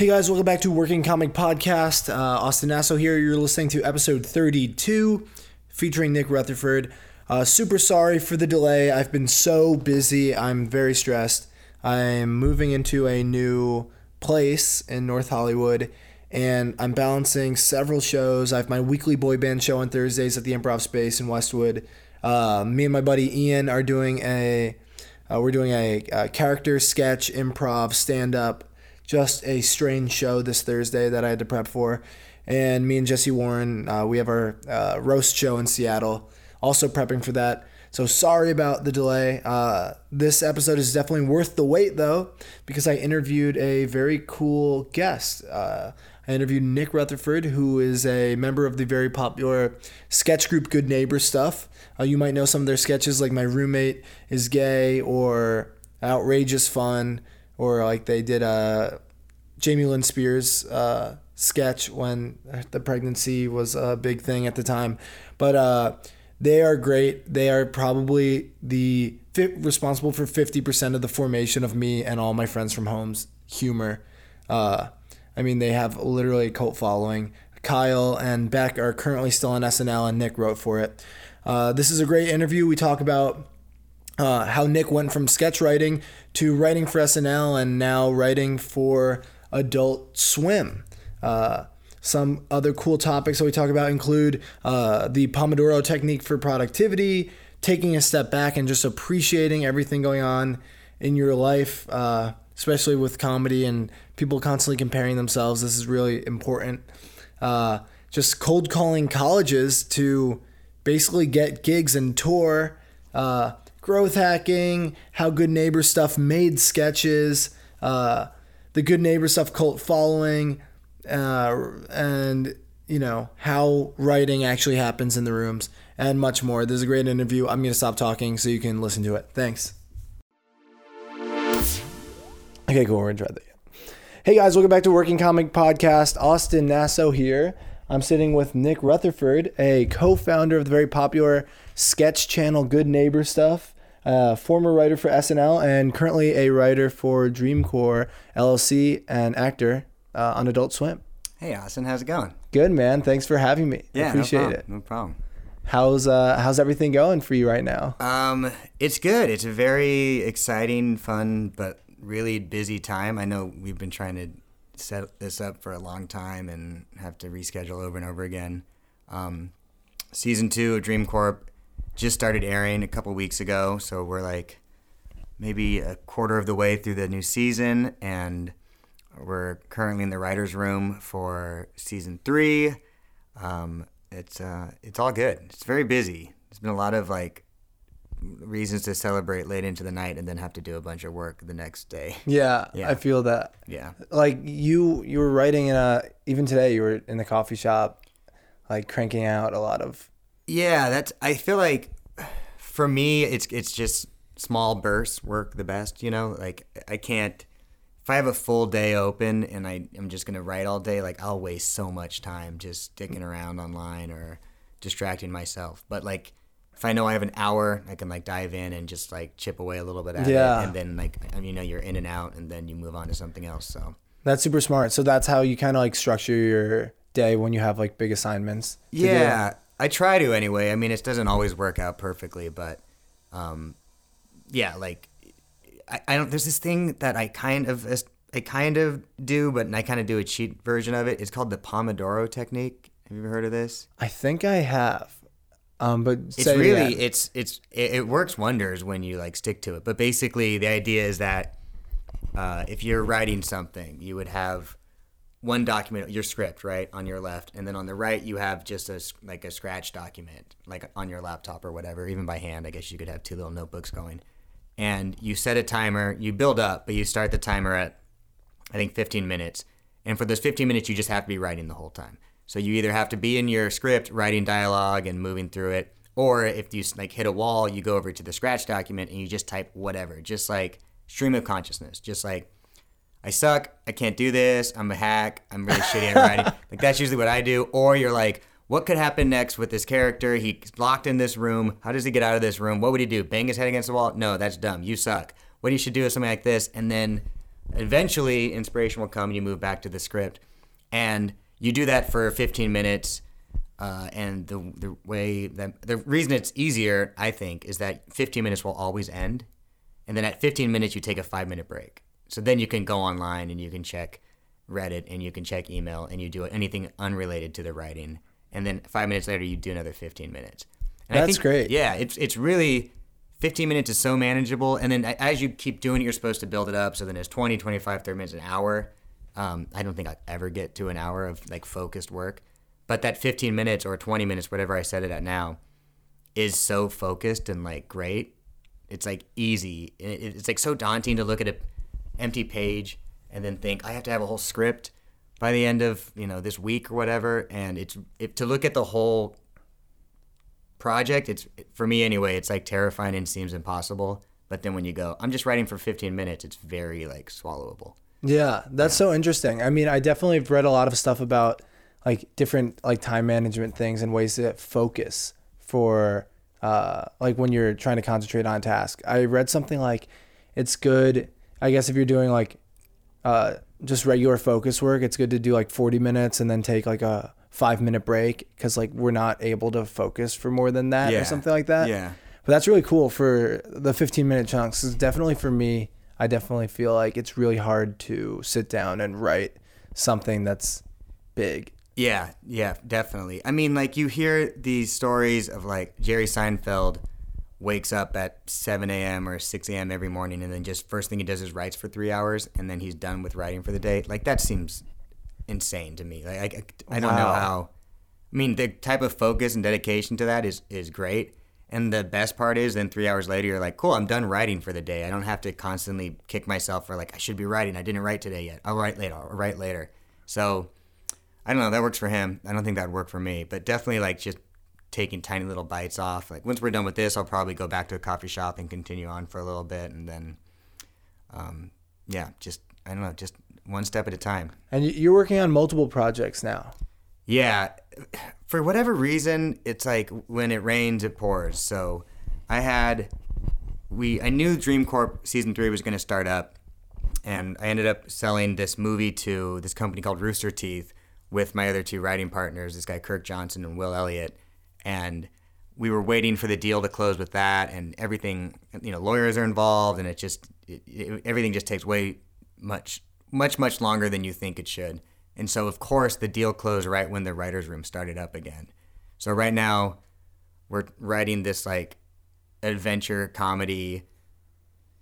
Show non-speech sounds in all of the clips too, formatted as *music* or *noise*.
Hey guys, welcome back to Working Comic Podcast. Uh, Austin Nasso here. You're listening to episode 32 featuring Nick Rutherford. Uh, super sorry for the delay. I've been so busy. I'm very stressed. I'm moving into a new place in North Hollywood and I'm balancing several shows. I have my weekly boy band show on Thursdays at the Improv Space in Westwood. Uh, me and my buddy Ian are doing a uh, we're doing a, a character sketch improv stand up just a strange show this Thursday that I had to prep for. And me and Jesse Warren, uh, we have our uh, roast show in Seattle, also prepping for that. So sorry about the delay. Uh, this episode is definitely worth the wait, though, because I interviewed a very cool guest. Uh, I interviewed Nick Rutherford, who is a member of the very popular sketch group Good Neighbor Stuff. Uh, you might know some of their sketches, like My Roommate is Gay or Outrageous Fun or like they did a Jamie Lynn Spears uh, sketch when the pregnancy was a big thing at the time. But uh, they are great. They are probably the responsible for 50% of the formation of me and all my friends from home's humor. Uh, I mean, they have literally a cult following. Kyle and Beck are currently still on SNL, and Nick wrote for it. Uh, this is a great interview. We talk about uh, how Nick went from sketch writing to writing for SNL and now writing for Adult Swim. Uh, some other cool topics that we talk about include uh, the Pomodoro technique for productivity, taking a step back and just appreciating everything going on in your life, uh, especially with comedy and people constantly comparing themselves. This is really important. Uh, just cold calling colleges to basically get gigs and tour. Uh, growth hacking, how Good Neighbor stuff made sketches, uh, the Good Neighbor stuff cult following, uh, and you know how writing actually happens in the rooms, and much more. There's a great interview. I'm gonna stop talking so you can listen to it. Thanks. Okay, cool. We're try that. Hey guys, welcome back to Working Comic Podcast. Austin Nasso here. I'm sitting with Nick Rutherford, a co-founder of the very popular sketch channel Good Neighbor Stuff, uh, former writer for SNL, and currently a writer for Dream Corp LLC and actor uh, on Adult Swim. Hey, Austin, how's it going? Good, man. Thanks for having me. Yeah, appreciate no it. No problem. How's uh, how's everything going for you right now? Um, it's good. It's a very exciting, fun, but really busy time. I know we've been trying to set this up for a long time and have to reschedule over and over again. Um, season two of Dream Corp just started airing a couple weeks ago, so we're like maybe a quarter of the way through the new season, and we're currently in the writers' room for season three. Um, it's uh, it's all good. It's very busy. There's been a lot of like reasons to celebrate late into the night and then have to do a bunch of work the next day. Yeah, *laughs* Yeah. I feel that. Yeah. Like you, you were writing in a even today. You were in the coffee shop, like cranking out a lot of. Yeah, that's I feel like for me it's it's just small bursts work the best, you know? Like I can't if I have a full day open and I am just going to write all day, like I'll waste so much time just sticking around online or distracting myself. But like if I know I have an hour, I can like dive in and just like chip away a little bit at Yeah. it and then like I mean, you know you're in and out and then you move on to something else. So That's super smart. So that's how you kind of like structure your day when you have like big assignments. to do. I try to anyway. I mean, it doesn't always work out perfectly, but um, yeah, like I, I don't. There's this thing that I kind of I kind of do, but I kind of do a cheat version of it. It's called the Pomodoro technique. Have you ever heard of this? I think I have. Um, but It's really again. it's it's it, it works wonders when you like stick to it. But basically, the idea is that uh, if you're writing something, you would have one document, your script, right, on your left, and then on the right you have just a like a scratch document, like on your laptop or whatever, even by hand. I guess you could have two little notebooks going, and you set a timer. You build up, but you start the timer at I think 15 minutes. And for those 15 minutes, you just have to be writing the whole time. So you either have to be in your script writing dialogue and moving through it, or if you like hit a wall, you go over to the scratch document and you just type whatever, just like stream of consciousness, just like I suck, I can't do this, I'm a hack, I'm really shitty at writing. *laughs* Like that's usually what I do. Or you're like, what could happen next with this character? He's locked in this room. How does he get out of this room? What would he do? Bang his head against the wall? No, that's dumb. You suck. What you should do is something like this, and then eventually inspiration will come and you move back to the script and you do that for 15 minutes uh, and the the way that the reason it's easier i think is that 15 minutes will always end and then at 15 minutes you take a five minute break so then you can go online and you can check reddit and you can check email and you do anything unrelated to the writing. And then five minutes later you do another 15 minutes. And I That's think- great. yeah it's it's really 15 minutes is so manageable. And then as you keep doing it you're supposed to build it up. So then it's 20 25 30 minutes an hour. Um, i don't think i'll ever get to an hour of like focused work. But that 15 minutes or 20 minutes whatever i set it at now is so focused and like great. It's like easy. It's like so daunting to look at an empty page and then think i have to have a whole script by the end of you know this week or whatever and it's it, to look at the whole project it's for me anyway it's like terrifying and seems impossible but then when you go i'm just writing for 15 minutes it's very like swallowable Yeah, that's so interesting. I mean, I definitely have read a lot of stuff about like different like time management things and ways to focus for uh, like when you're trying to concentrate on a task. I read something like it's good. I guess if you're doing like uh, just regular focus work, it's good to do like 40 minutes and then take like a five minute break because like we're not able to focus for more than that Yeah. or something like that. Yeah. But that's really cool for the 15 minute chunks. 'cause definitely for me, I definitely feel like it's really hard to sit down and write something that's big. Yeah, yeah, definitely. I mean, like you hear these stories of like Jerry Seinfeld wakes up at 7 a.m. or 6 a.m. every morning, and then just first thing he does is writes for three hours, and then he's done with writing for the day. Like that seems insane to me. Like I, I don't know how. I mean, the type of focus and dedication to that is is great. And the best part is, then three hours later, you're like, cool, I'm done writing for the day. I don't have to constantly kick myself for like, I should be writing. I didn't write today yet. I'll write later. I'll write later. So I don't know. That works for him. I don't think that'd work for me. But definitely like just taking tiny little bites off. Like once we're done with this, I'll probably go back to a coffee shop and continue on for a little bit, and then, um, yeah, just I don't know, just one step at a time. And you- you're working on multiple projects now. Yeah, for whatever reason, it's like when it rains, it pours. So I had we I knew Dream Corp season three was going to start up, and I ended up selling this movie to this company called Rooster Teeth with my other two writing partners, this guy Kirk Johnson and Will Elliott, and we were waiting for the deal to close with that, and everything. You know, lawyers are involved, and it just it, it, everything just takes way much much much longer than you think it should. And so, of course, the deal closed right when the writers' room started up again. So right now, we're writing this like adventure comedy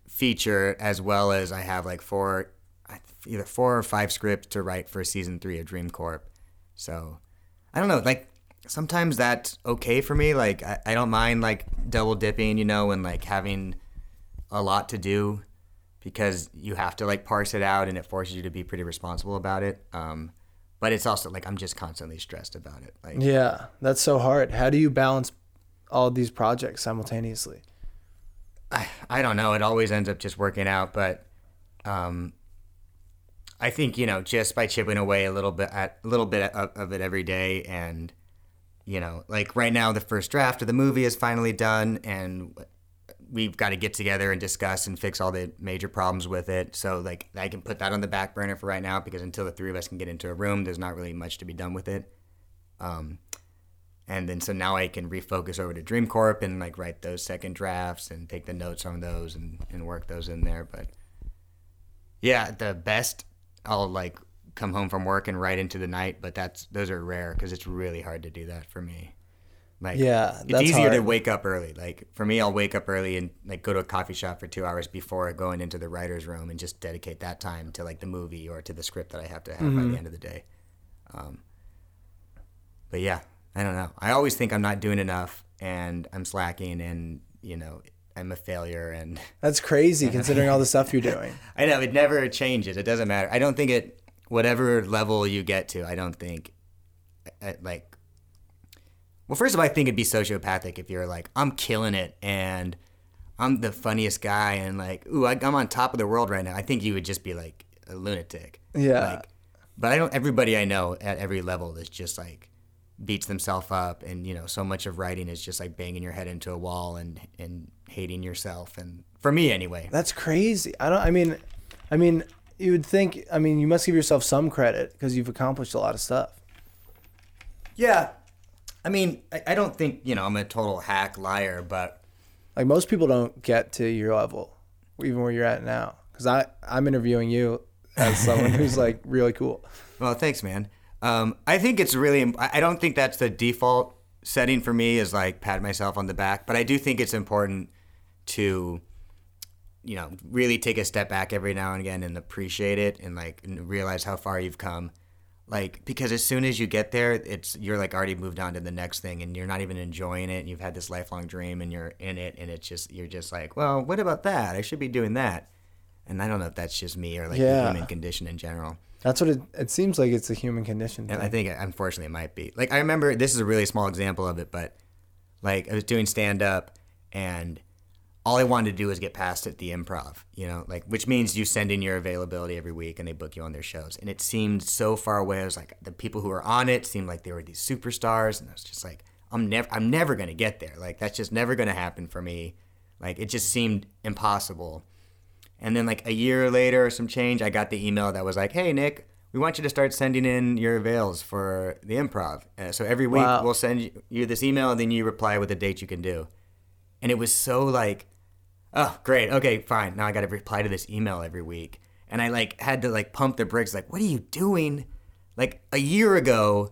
feature as well as I have like four either four or five scripts to write for season three of Dream Corp. So I don't know, like sometimes that's okay for me. Like I, I don't mind like double dipping, you know, and like having a lot to do because you have to like parse it out and it forces you to be pretty responsible about it. Um, but it's also like I'm just constantly stressed about it. Like Yeah, that's so hard. How do you balance all these projects simultaneously? I, I don't know. It always ends up just working out, but um, I think you know just by chipping away a little bit at a little bit of, of it every day, and you know, like right now, the first draft of the movie is finally done, and we've got to get together and discuss and fix all the major problems with it. So like I can put that on the back burner for right now because until the three of us can get into a room, there's not really much to be done with it. Um, and then so now I can refocus over to Dream Corp and like write those second drafts and take the notes on those and, and work those in there. But yeah, the best I'll like come home from work and write into the night, but that's those are rare because it's really hard to do that for me. Like Yeah, it's easier to wake up early. Like for me, I'll wake up early and like go to a coffee shop for two hours before going into the writer's room and just dedicate that time to like the movie or to the script that I have to have Mm-hmm. by the end of the day. Um, but yeah, I don't know. I always think I'm not doing enough and I'm slacking and you know I'm a failure and That's crazy *laughs* considering all the stuff you're doing. I know it never changes. It doesn't matter. I don't think it whatever level you get to. I don't think uh, like. Well, first of all, I think it'd be sociopathic if you're like, I'm killing it and I'm the funniest guy and like, ooh, I, I'm on top of the world right now. I think you would just be like a lunatic. Yeah. Like, but I don't. Everybody I know at every level is just like beats themselves up, and you know, so much of writing is just like banging your head into a wall and and hating yourself. And for me, anyway, That's crazy. I don't. I mean, I mean, you would think. I mean, you must give yourself some credit because you've accomplished a lot of stuff. Yeah. I mean, I, I don't think, you know, I'm a total hack liar, but Like most people don't get to your level, even where you're at now. Because I I'm interviewing you as someone who's *laughs* like really cool. well, thanks, man. Um, I think it's really, I I don't think that's the default setting for me is like pat myself on the back, but I do think it's important to, you know, really take a step back every now and again and appreciate it and like and realize how far you've come. Like, because as soon as you get there, it's, you're like already moved on to the next thing and you're not even enjoying it. And you've had this lifelong dream and you're in it and it's just, you're just like, well, what about that? I should be doing that. And I don't know if that's just me or like Yeah. the human condition in general. That's what it. It seems like it's a human condition. And. I think uh, unfortunately it might be. Like I remember this is a really small example of it, but like I was doing stand up and all I wanted to do was get passed at the improv, you know, like which means you send in your availability every week and they book you on their shows. And it seemed so far away. I was like the people who were on it seemed like they were these superstars and I was just like I'm never I'm never going to get there. Like that's just never going to happen for me. Like it just seemed impossible. And then like a year later or some change, I got the email that was like, "Hey Nick, we want you to start sending in your avails for the improv. Uh, so every week Wow. we'll send you, you this email, and then you reply with a date you can do." And it was so like, "Oh, great, okay, fine. Now I got to reply to this email every week." And I like had to like pump the brakes, like, "What are you doing?" Like a year ago,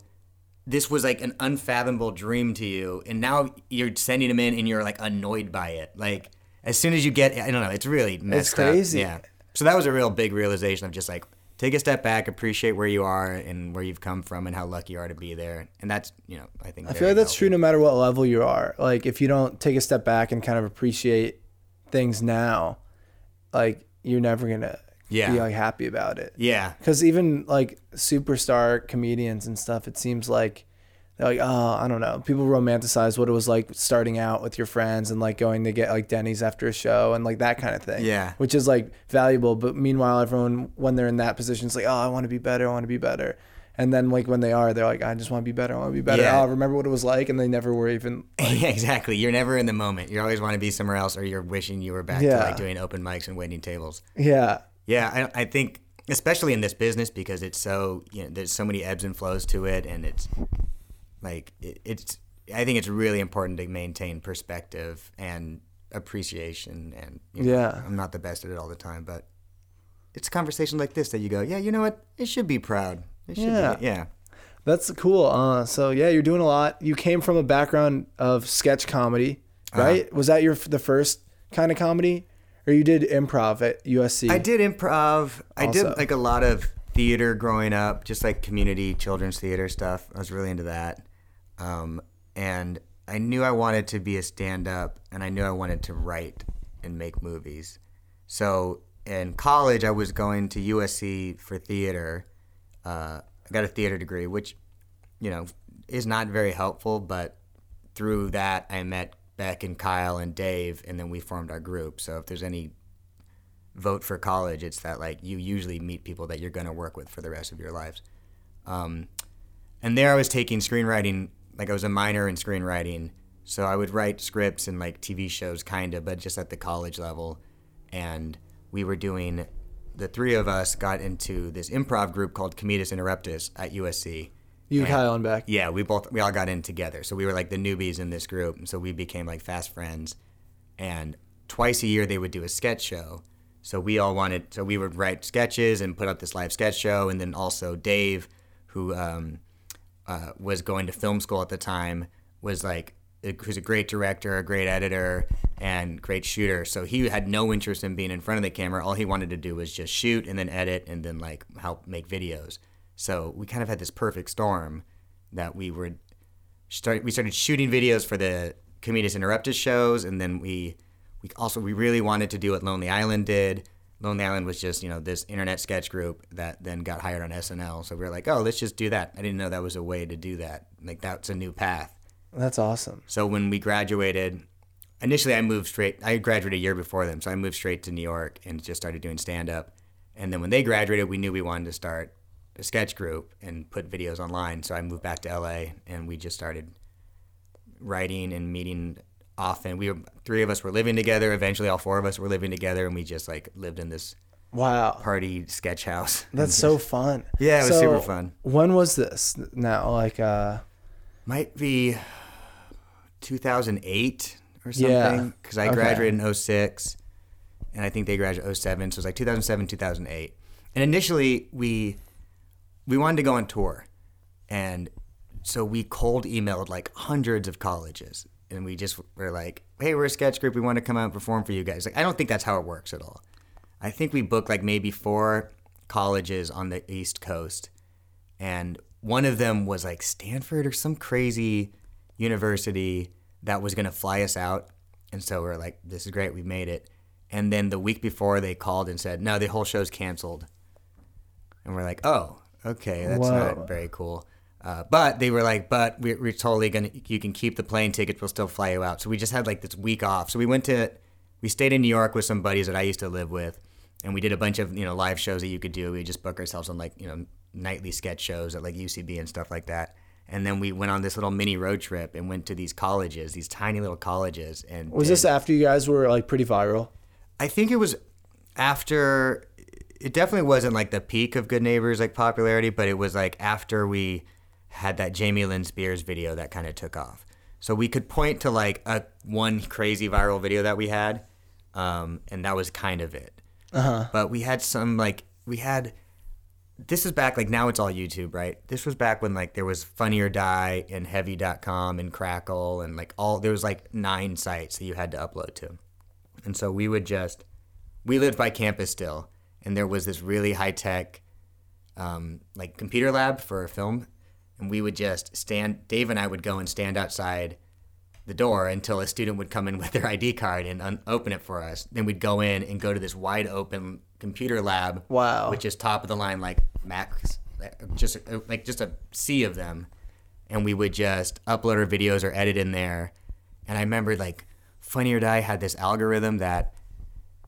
this was like an unfathomable dream to you, and now you're sending them in, and you're like annoyed by it. Like as soon as you get, I don't know, it's really messed it's crazy. Up. Yeah. So that was a real big realization of just like take a step back, appreciate where you are and where you've come from, and how lucky you are to be there. And that's you know, I think I feel like that's true no matter what level you are. Like if you don't take a step back and kind of appreciate things now, like you're never gonna Yeah. be like happy about it. Yeah. Because even like superstar comedians and stuff, it seems like like, oh, I don't know. People romanticize what it was like starting out with your friends and like going to get like Denny's after a show and like that kind of thing. Yeah. Which is like valuable. But meanwhile, everyone, when they're in that position, is like, oh, I want to be better. I want to be better. And then like when they are, they're like, I just want to be better. I want to be better. Yeah. Oh, remember what it was like? And they never were even. *laughs* yeah, exactly. You're never in the moment. You always want to be somewhere else, or you're wishing you were back to like doing open mics and waiting tables. Yeah. Yeah, I, I think especially in this business because it's so you know there's so many ebbs and flows to it, and it's like it, it's. I think it's really important to maintain perspective and appreciation, and you know, Yeah. I'm not the best at it all the time, but it's a conversation like this that you go, yeah, you know what, it should be proud. It should Yeah. be, yeah. That's cool. Uh, so yeah, you're doing a lot. You came from a background of sketch comedy, Uh-huh. right? Was that your the first kind of comedy, or you did improv at USC? I did improv. I did like a lot of theater growing up, just like community children's theater stuff. I was really into that. Um, and I knew I wanted to be a stand up and I knew I wanted to write and make movies. So in college, I was going to USC for theater. Uh, I got a theater degree, which, you know, is not very helpful, but through that, I met Beck and Kyle and Dave, and then we formed our group. So if there's any vote for college, it's that like you usually meet people that you're going to work with for the rest of your lives. Um, and there I was taking screenwriting, like I was a minor in screenwriting. So I would write scripts and like TV shows, kind of, but just at the college level. And we were doing, the three of us got into this improv group called Commedus Interruptus at USC. you, And- Kyle, and Beck. yeah, we both we all got in together. So we were like the newbies in this group, and so we became like fast friends. And twice a year they would do a sketch show. So we all wanted so we would write sketches and put up this live sketch show, and then also Dave, who um, uh, was going to film school at the time, was like who's a great director, a great editor, and great shooter. So he had no interest in being in front of the camera. All he wanted to do was just shoot and then edit and then like help make videos. So we kind of had this perfect storm that we would start. We started shooting videos for the Commedus Interruptus shows, and then we we also we really wanted to do what Lonely Island did. Lonely Island was just you know this internet sketch group that then got hired on SNL. So we were like, oh, let's just do that. I didn't know that was a way to do that. Like that's a new path. That's awesome. So when we graduated, initially I moved straight. I graduated a year before them, so I moved straight to New York and just started doing stand up. And then when they graduated, we knew we wanted to start a sketch group and put videos online. So I moved back to LA and we just started writing and meeting often. We were three of us were living together. Eventually, all four of us were living together, and we just like lived in this Wow. party sketch house. *laughs* That's so fun. Yeah, it was So, super fun. When was this? Now, like, uh, Might be 2008 or Yeah, something. Because I okay. graduated in 06, and I think they graduated 07. So it was like 2007, 2008. And initially, we we wanted to go on tour, and so we cold emailed like hundreds of colleges, and we just were like, "Hey, we're a sketch group. We want to come out and perform for you guys." Like, I don't think that's how it works at all. I think we booked like maybe four colleges on the East Coast, and one of them was like Stanford or some crazy university that was going to fly us out. And so we're like, this is great, we made it. And then the week before, they called and said, no, the whole show's canceled. And we're like, oh, okay, that's Whoa. not very cool. Uh, but they were like, but we're, we're totally gonna. You can keep the plane tickets. We'll still fly you out. So we just had like this week off. So we went to, we stayed in New York with some buddies that I used to live with, and we did a bunch of you know live shows that you could do. We just book ourselves on like you know nightly sketch shows at like UCB and stuff like that. And then we went on this little mini road trip and went to these colleges, these tiny little colleges. And was did- this after you guys were like pretty viral? I think it was after. It definitely wasn't like the peak of Good Neighbors like popularity, but it was like after we had that Jamie Lynn Spears video that kind of took off. So we could point to like a one crazy viral video that we had, um, and that was kind of it. Uh-huh. But we had some like we had. This is back like now it's all YouTube, right? This was back when like there was Funny or Die and Heavy.com and Crackle and like all there was like nine sites that you had to upload to. And so we would just, we lived by campus still, and there was this really high tech, um, like computer lab for film, and we would just stand. Dave and I would go and stand outside the door until a student would come in *laughs* with their ID card and un- open it for us. Then we'd go in and go to this wide open computer lab, Wow. which is top of the line like Macs, just uh, like just a sea of them, and we would just upload our videos or edit in there. And I remember like Funny or Die had this algorithm that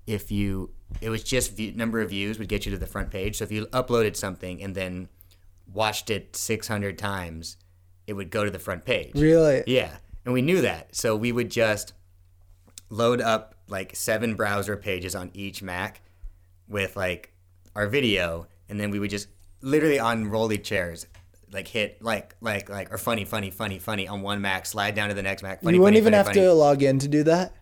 if you it was just view, number of views would get you to the front page. So if you uploaded something and then watched it 600 times, it would go to the front page. Really? Yeah. And we knew that. So we would just load up like seven browser pages on each Mac with like our video and then we would just literally on rolly chairs like hit like like like or funny funny funny funny on one Mac slide down to the next Mac funny you wouldn't funny, even funny, have funny. to log in to do that.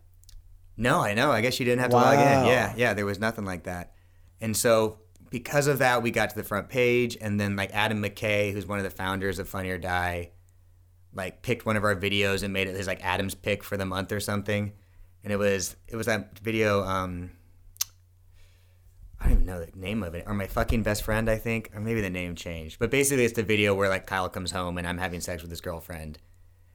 No, I know. I guess you didn't have to log in. Yeah, yeah. There was nothing like that. And so because of that, we got to the front page, and then like Adam McKay, who's one of the founders of Funny or Die, like picked one of our videos and made it his like Adam's pick for the month or something. And it was it was that video. Um, I don't even know the name of it, or my fucking best friend, I think, or maybe the name changed. But basically, it's the video where like Kyle comes home and I'm having sex with his girlfriend,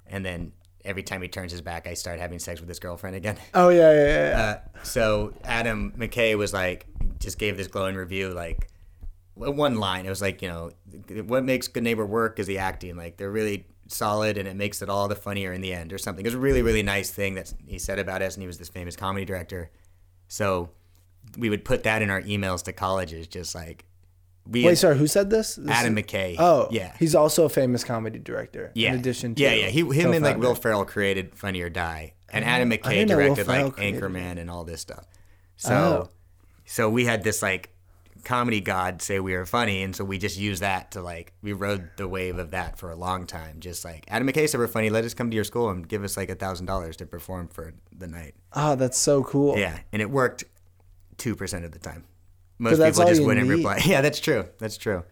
and then every time he turns his back, I start having sex with his girlfriend again. Oh yeah, yeah, yeah. Uh, so Adam McKay was like, just gave this glowing review, like one line. It was like, you know, what makes Good Neighbor work is the acting. Like they're really solid, and it makes it all the funnier in the end, or something. It was a really, really nice thing that he said about us, and he was this famous comedy director. So we would put that in our emails to colleges, just like we. Wait, sorry, who said this? This Adam is- McKay. Oh, yeah. He's also a famous comedy director. Yeah. In addition to yeah, yeah, he, him and like. Will Ferrell created Funny or Die, and oh, Adam McKay didn't know Will directed like created Anchorman and all this stuff. Oh. So, Oh. So we had this like comedy god say we were funny, and so we just used that to like we rode the wave of that for a long time. Just like Adam McKay said we're funny, let us come to your school and give us like a thousand dollars to perform for the night. Oh, that's so cool. Yeah, and it worked two percent of the time. Most people just wouldn't need. reply. *laughs* Yeah, that's true. That's true.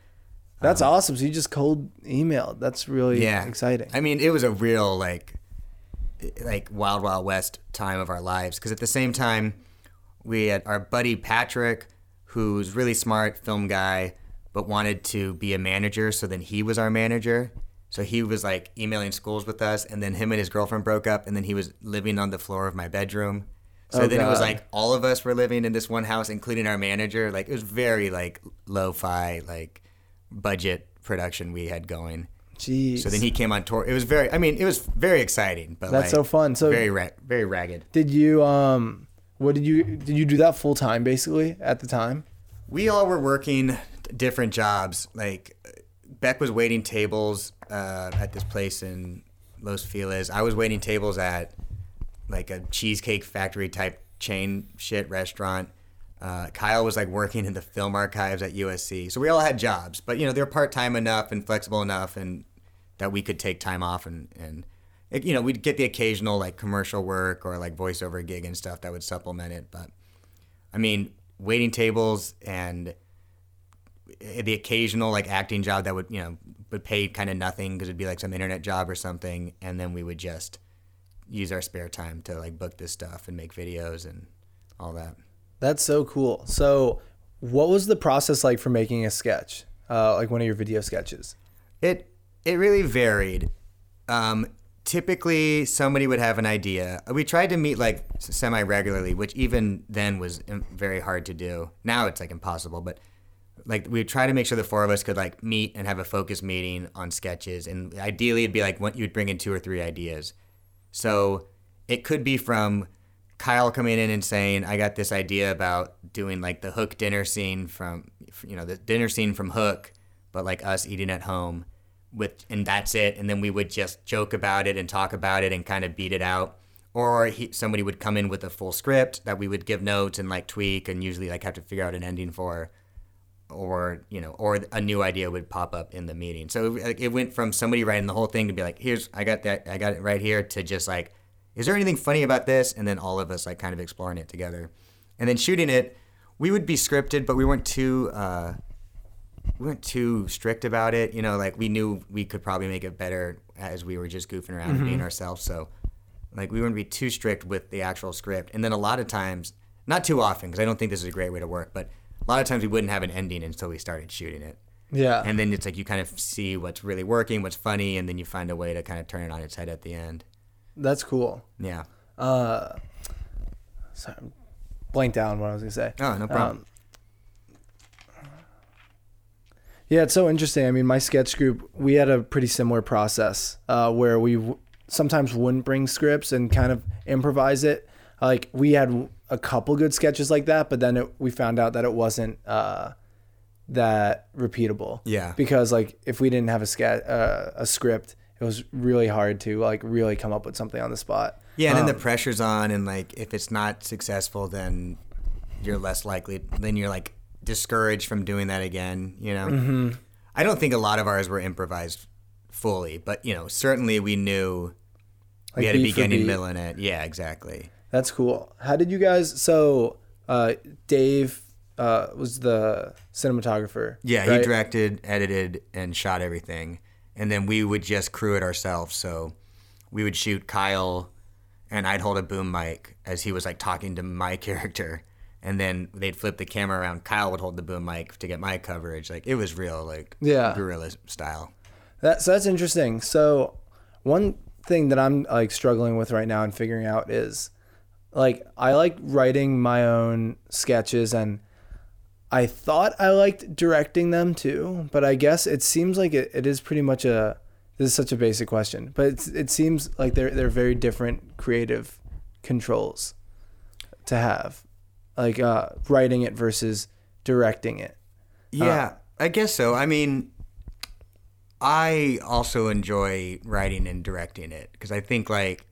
That's um, awesome. So you just cold emailed. That's really yeah exciting. i mean it was a real like like wild wild west time of our lives because at the same time we had our buddy patrick who's really smart film guy but wanted to be a manager so then he was our manager so he was like emailing schools with us and then him and his girlfriend broke up and then he was living on the floor of my bedroom so Oh, then it was like all of us were living in this one house including our manager like it was very like lo-fi like budget production we had going Jeez. so then he came on tour. It was very, I mean, it was very exciting, but That's like, so fun. So- very, ra- very ragged. did you um what did you did you do that full time basically at the time? We all were working different jobs. Like Beck was waiting tables uh, at this place in Los Feliz. I was waiting tables at like a cheesecake factory type chain shit restaurant. Uh, Kyle was like working in the film archives at USC, so we all had jobs, but you know they're part time enough and flexible enough, and that we could take time off and and it, you know we'd get the occasional like commercial work or like voiceover gig and stuff that would supplement it. But I mean, waiting tables and the occasional like acting job that would you know would pay kind of nothing because it'd be like some internet job or something, and then we would just use our spare time to like book this stuff and make videos and all that. That's so cool. So, what was the process like for making a sketch, uh, like one of your video sketches? It it really varied. Um, typically, somebody would have an idea. We tried to meet like semi regularly, which even then was um, very hard to do. Now it's like impossible, but like we try to make sure the four of us could like meet and have a focus meeting on sketches, and ideally it'd be like what you'd bring in two or three ideas. So it could be from Kyle coming in and saying, "I got this idea about doing like the Hook dinner scene from, you know, the dinner scene from Hook, but like us eating at home." With and that's it. And then we would just joke about it and talk about it and kind of beat it out. Or he, somebody would come in with a full script that we would give notes and like tweak and usually like have to figure out an ending for. Or you know or a new idea would pop up in the meeting. So it, it went from somebody writing the whole thing to be like here's i got that i got it right here to just like is there anything funny about this? And then all of us like kind of exploring it together. And then shooting it we would be scripted but we weren't too uh, we weren't too strict about it. You know, like we knew we could probably make it better as we were just goofing around and being ourselves. So, like, we wouldn't be too strict with the actual script. And then a lot of times, not too often, because I don't think this is a great way to work, but a lot of times we wouldn't have an ending until we started shooting it. Yeah. And then it's like you kind of see what's really working, what's funny, and then you find a way to kind of turn it on its head at the end. That's cool. Yeah. Uh, sorry, I'm blanked down what I was gonna say. Oh, no problem. Um, yeah, it's so interesting. I mean, my sketch group, we had a pretty similar process uh, where we w- sometimes wouldn't bring scripts and kind of improvise it. Like we had a couple good sketches like that, but then it, we found out that it wasn't uh, that repeatable. Yeah. Because like if we didn't have a ske- uh, a script, it was really hard to like really come up with something on the spot. Yeah, and then Um, the pressure's on, and like if it's not successful, then you're less likely. Then you're like discouraged from doing that again. You know, mm-hmm. I don't think a lot of ours were improvised fully, but you know, certainly we knew we had a beginning, middle, and end. Yeah, exactly. That's cool. How did you guys? So, uh, Dave uh, was the cinematographer. Yeah, he directed, edited, and shot everything, and then we would just crew it ourselves. So we would shoot Kyle, and I'd hold a boom mic as he was like talking to my *laughs* character, and then they'd flip the camera around. Kyle would hold the boom mic to get my coverage. Like it was real, like Yeah. guerrilla style. That, so that's interesting. So one thing that I'm like struggling with right now and figuring out is like I like writing my own sketches and I thought I liked directing them too, but I guess it seems like it, it is pretty much a this is such a basic question, but it's, it seems like they're they're very different creative controls to have, like uh, writing it versus directing it. Yeah, I guess so. I mean, I also enjoy writing and directing it because I think like,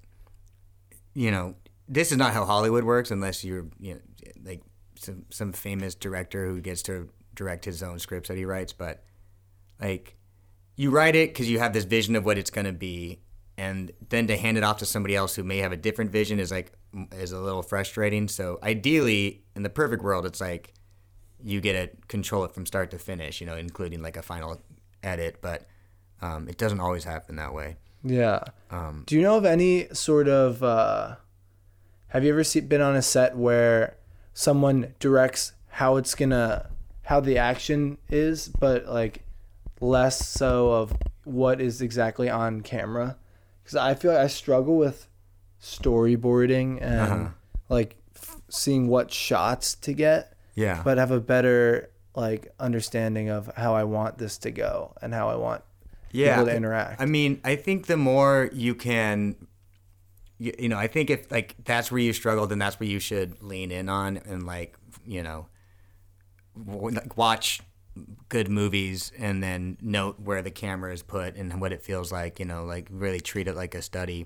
you know, this is not how Hollywood works unless you're you know like some some famous director who gets to direct his own scripts that he writes, but like you write it because you have this vision of what it's going to be and then to hand it off to somebody else who may have a different vision is like is a little frustrating so ideally in the perfect world it's like you get to control it from start to finish you know including like a final edit but um, it doesn't always happen that way Yeah. um, Do you know of any sort of? Uh, have you ever see, been on a set where someone directs how it's gonna, how the action is, but like less so of what is exactly on camera? Because I feel like I struggle with storyboarding and Uh-huh. like f- seeing what shots to get, yeah but have a better like understanding of how I want this to go and how I want yeah people to interact. I mean, I think the more you can, you, you know, I think if like that's where you struggle, then that's where you should lean in on and like, you know, like, watch good movies and then note where the camera is put and what it feels like, you know, like really treat it like a study.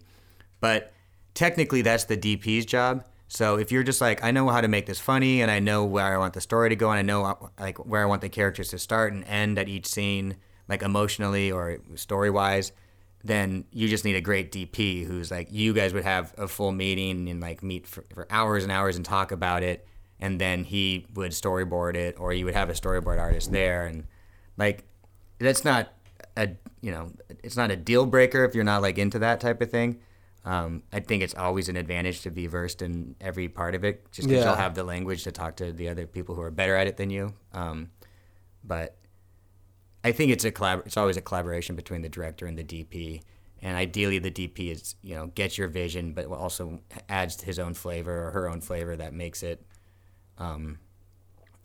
But technically, that's the DP's job. So if you're just like, I know how to make this funny, and I know where I want the story to go, and I know uh, like where I want the characters to start and end at each scene, like emotionally or story wise, then you just need a great DP who's like, you guys would have a full meeting and like meet for, for hours and hours and talk about it, and then he would storyboard it, or you would have a storyboard artist there, and like that's not a you know it's not a deal breaker if you're not like into that type of thing um, I think it's always an advantage to be versed in every part of it, just because Yeah. you'll have the language to talk to the other people who are better at it than you. Um, but I think it's a collab- It's always a collaboration between the director and the DP, and ideally the DP is you know gets your vision, but also adds his own flavor or her own flavor that makes it, um,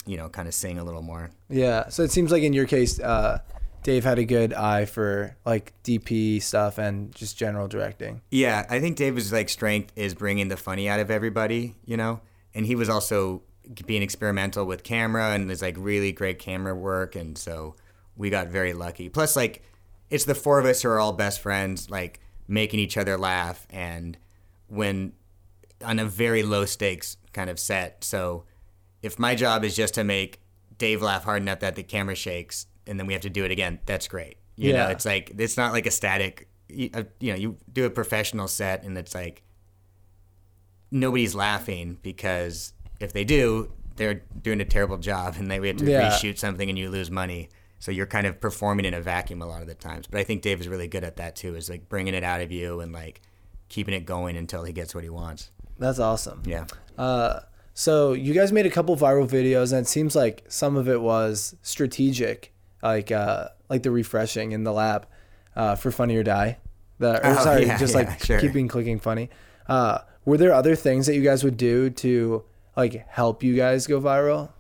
you know, kind of sing a little more. Yeah. So it seems like in your case, uh, Dave had a good eye for like DP stuff and just general directing. Yeah, I think Dave's like strength is bringing the funny out of everybody, you know. And he was also being experimental with camera and there's like really great camera work, and so we got very lucky. Plus, like, it's the four of us who are all best friends, like making each other laugh, and when on a very low stakes kind of set. So if my job is just to make Dave laugh hard enough that the camera shakes, and then we have to do it again, that's great. You know, it's like it's not like a static. You, uh, you know, you do a professional set, and it's like nobody's laughing because if they do, they're doing a terrible job, and they we have to Yeah. reshoot something, and you lose money. So you're kind of performing in a vacuum a lot of the times. But I think Dave is really good at that too, is like bringing it out of you and like keeping it going until he gets what he wants. That's awesome. Yeah. Uh, so you guys made a couple viral videos, and it seems like some of it was strategic, like uh, like the refreshing in the lab uh, for Funny or Die. The, or Oh, sorry, yeah, just yeah, like sure. keeping clicking funny. Uh, were there other things that you guys would do to like help you guys go viral?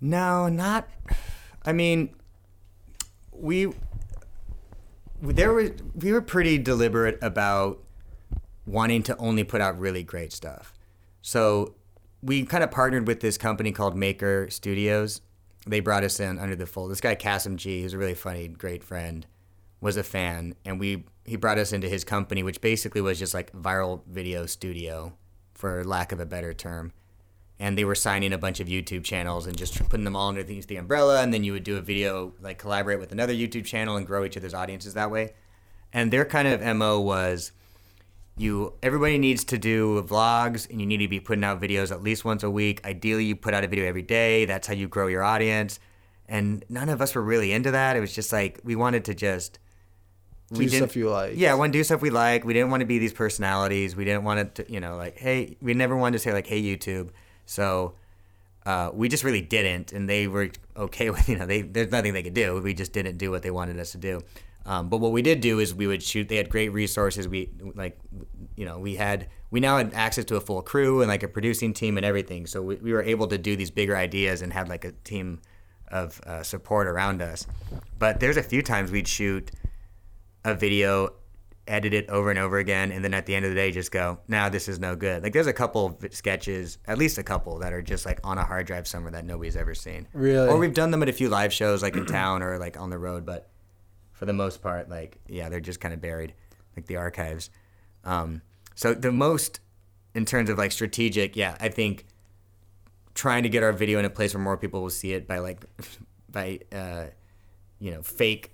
No, not. I mean, we there was we were pretty deliberate about wanting to only put out really great stuff. So we kind of partnered with this company called Maker Studios. They brought us in under the fold. This guy Kassem G, who's a really funny, great friend, was a fan, and we he brought us into his company, which basically was just like viral video studio, for lack of a better term and they were signing a bunch of YouTube channels and just putting them all underneath the umbrella. And then you would do a video, like collaborate with another YouTube channel and grow each other's audiences that way. And their kind of mo was, you everybody needs to do vlogs and you need to be putting out videos at least once a week. Ideally, you put out a video every day. That's how you grow your audience. And none of us were really into that. It was just like we wanted to just Do stuff you like. yeah, want to do stuff we like. We didn't want to be these personalities. We didn't want to, you know, like, hey, we never wanted to say like, hey, YouTube. So uh, we just really didn't, and they were okay *laughs* with, you know, they there's nothing they could do. We just didn't do what they wanted us to do. Um, but what we did do is we would shoot. They had great resources. We like, you know, we had we now had access to a full crew and like a producing team and everything. So we, we were able to do these bigger ideas and had like a team of uh, support around us. But there's a few times we'd shoot a video, edit it over and over again, and then at the end of the day, just go, "Now this is no good." Like there's a couple of sketches, at least a couple, that are just like on a hard drive somewhere that nobody's ever seen. Really? Or we've done them at a few live shows, like in town or like on the road, but for the most part, like yeah, they're just kind of buried, like the archives. Um, so the most, in terms of like strategic, yeah, I think trying to get our video in a place where more people will see it by like *laughs* by uh, you know fake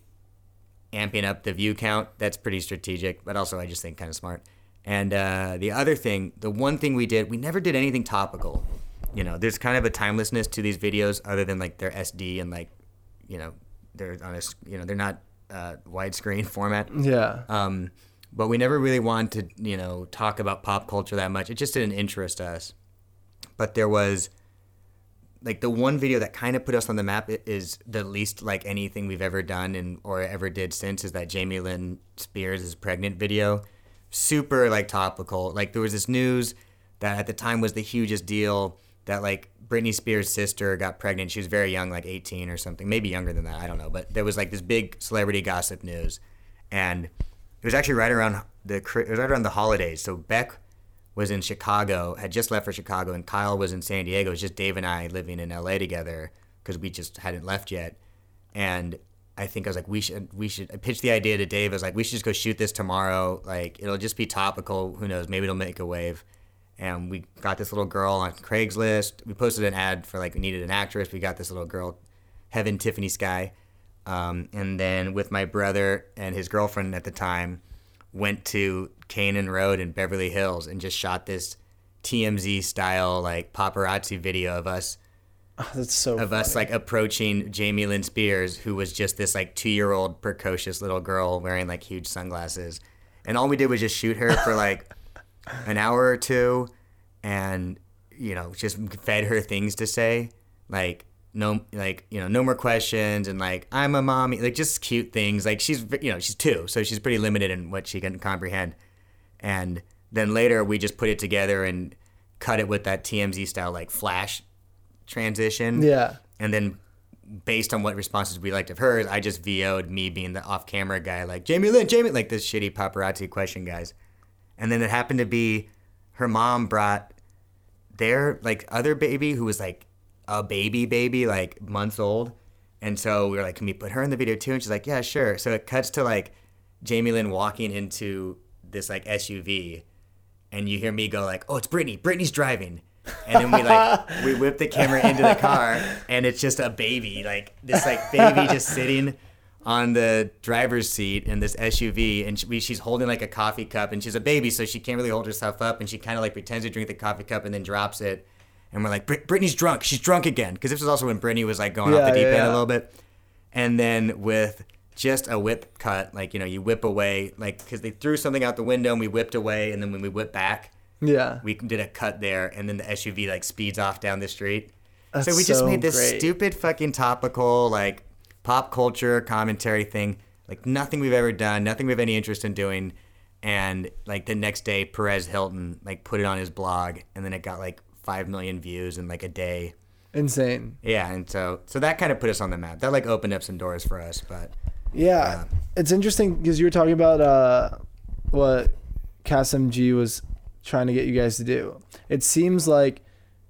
amping up the view count that's pretty strategic but also i just think kind of smart and uh, the other thing the one thing we did we never did anything topical you know there's kind of a timelessness to these videos other than like their sd and like you know they're on a you know they're not uh, widescreen *laughs* format Yeah. um, but we never really wanted to, you know, talk about pop culture that much. It just didn't interest us. But there was, like, the one video that kind of put us on the map is the least like anything we've ever done and or ever did since is that Jamie Lynn Spears is pregnant video. Super like topical. Like there was this news that at the time was the hugest deal that like Britney Spears' sister got pregnant. She was very young, like 18 or something, maybe younger than that. I don't know. But there was like this big celebrity gossip news, and it was actually right around the it was right around the holidays. So Beck was in Chicago, had just left for Chicago, and Kyle was in San Diego. It was just Dave and I living in LA together because we just hadn't left yet. And I think I was like, we should, we should. I pitched the idea to Dave. I was like, we should just go shoot this tomorrow. Like, it'll just be topical. Who knows? Maybe it'll make a wave. And we got this little girl on Craigslist. We posted an ad for like we needed an actress. We got this little girl, Heaven Tiffany Sky, um, and then with my brother and his girlfriend at the time, went to Canaan Road in Beverly Hills and just shot this TMZ style like paparazzi video of us Oh, *laughs* that's so of us like approaching Jamie Lynn Spears, who was just this like two year old precocious little girl wearing like huge sunglasses. And all we did was just shoot her for like an hour or two and, you know, just fed her things to say. Like, no, like, you know, no more questions and like, I'm a mommy, like just cute things. Like, she's, you know, she's two, so she's pretty limited in what she can comprehend. And then later we just put it together and cut it with that TMZ style, like flash transition. yeah. And then based on what responses we liked of hers, I just VO'd me being the off camera guy, like Jamie Lynn, Jamie, like this shitty paparazzi question guys. And then it happened to be her mom brought their like other baby who was like a baby baby, like months old. And so we were like, can we put her in the video too? And she's like, yeah, sure. So it cuts to like Jamie Lynn walking into this like SUV and you hear me go like, "Oh, it's Britney. Britney's driving." And then we like we whip the camera into the car, *laughs* and it's just a baby, like this like baby just sitting on the driver's seat in this SUV, and she, she's holding like a coffee cup, and she's a baby, so she can't really hold herself up, and she kind of like pretends to drink the coffee cup and then drops it, and we're like, "Brit- "Britney's drunk. She's drunk again," because this was also when Britney was like going off the deep yeah, end yeah. a little bit, and then with just a whip cut, like you know, you whip away, like because they threw something out the window, and we whipped away, and then when we whipped back Yeah. we did a cut there and then the SUV like speeds off down the street. That's so we just so made this great. stupid fucking topical like pop culture commentary thing, like nothing we've ever done, nothing we have any interest in doing. And like the next day, Perez Hilton like put it on his blog, and then it got like five million views in like a day. Insane. Yeah, and so so that kind of put us on the map. That like opened up some doors for us. But Yeah, it's interesting because you were talking about uh, what Kassem G was trying to get you guys to do. It seems like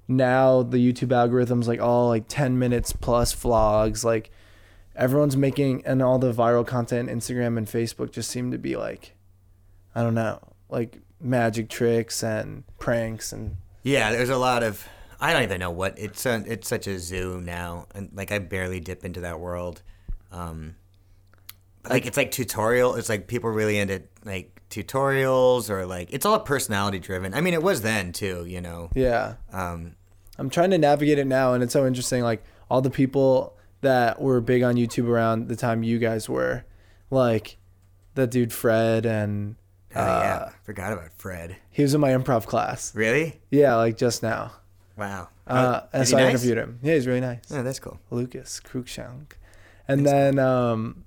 now the YouTube algorithms like all like 10 minutes plus vlogs like everyone's making and all the viral content Instagram and Facebook just seem to be like I don't know like magic tricks and pranks and Yeah, there's a lot of. I don't even know what it's. A, it's such a zoo now, and like I barely dip into that world. Um, but, like it's like tutorial. It's like people really into like tutorials or like it's all personality driven. I mean, it was then too. You know. yeah Um, I'm trying to navigate it now, and it's so interesting. Like all the people that were big on YouTube around the time you guys were, like that dude Fred, and oh, uh, yeah, forgot about Fred. he was in my improv class. Really? Yeah, like just now. Wow. Uh, Oh, and so I nice? interviewed him. Yeah, he's really nice. Oh, that's cool. Lucas Cruikshank. And then um,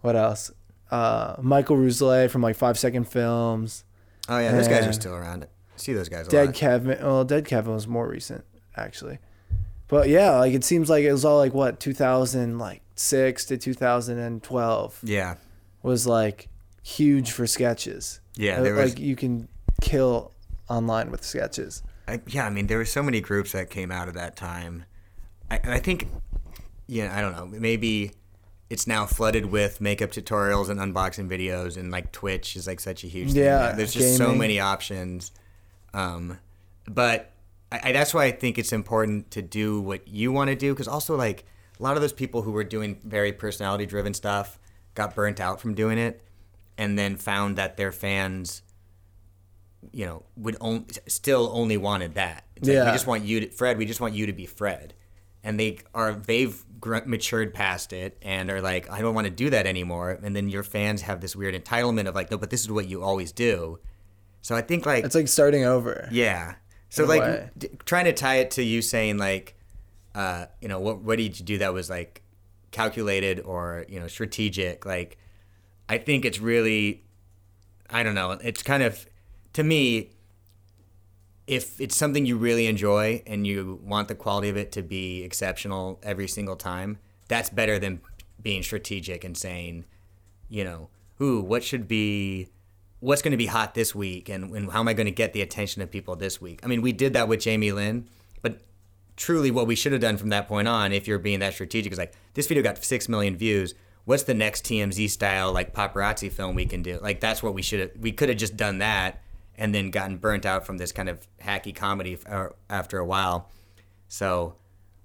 what else? Uh, Michael Rousselet from like Five Second Films. Oh yeah, those guys are still around. I see those guys a Dead. Kevin. Well, Dead Kevin was more recent, actually. But yeah, like it seems like it was all like what 2000 like 6 to 2012 Yeah. was like huge for sketches. Yeah, Uh, there was- like you can kill online with sketches. I, yeah, I mean, there were so many groups that came out of that time. I, I think, yeah, I don't know, maybe it's now flooded with makeup tutorials and unboxing videos, and like Twitch is like such a huge thing. Yeah, now. there's just so many options. Um, but I, that's why I think it's important to do what you want to do, because also like a lot of those people who were doing very personality driven stuff got burnt out from doing it, and then found that their fans you know, would on, still only wanted that. It's like, we just want you to, Fred, we just want you to be Fred. And they are, they've gr- matured past it and are like, I don't want to do that anymore. And then your fans have this weird entitlement of like, no, but this is what you always do. So I think like, It's like starting over. yeah. So like d- trying to tie it to you saying like, uh, you know, what what did you do that was like calculated or you know strategic? Like, I think it's really, I don't know. It's kind of to me, if it's something you really enjoy and you want the quality of it to be exceptional every single time, that's better than being strategic and saying, you know, ooh, what should be what's going to be hot this week and, and how am I going to get the attention of people this week? I mean, we did that with Jamie Lynn, but truly what we should have done from that point on, if you're being that strategic, is like, this video got 6 million views. What's the next TMZ style, like paparazzi film we can do? Like, that's what we should have, we could have just done that and then gotten burnt out from this kind of hacky comedy uh, after a while. So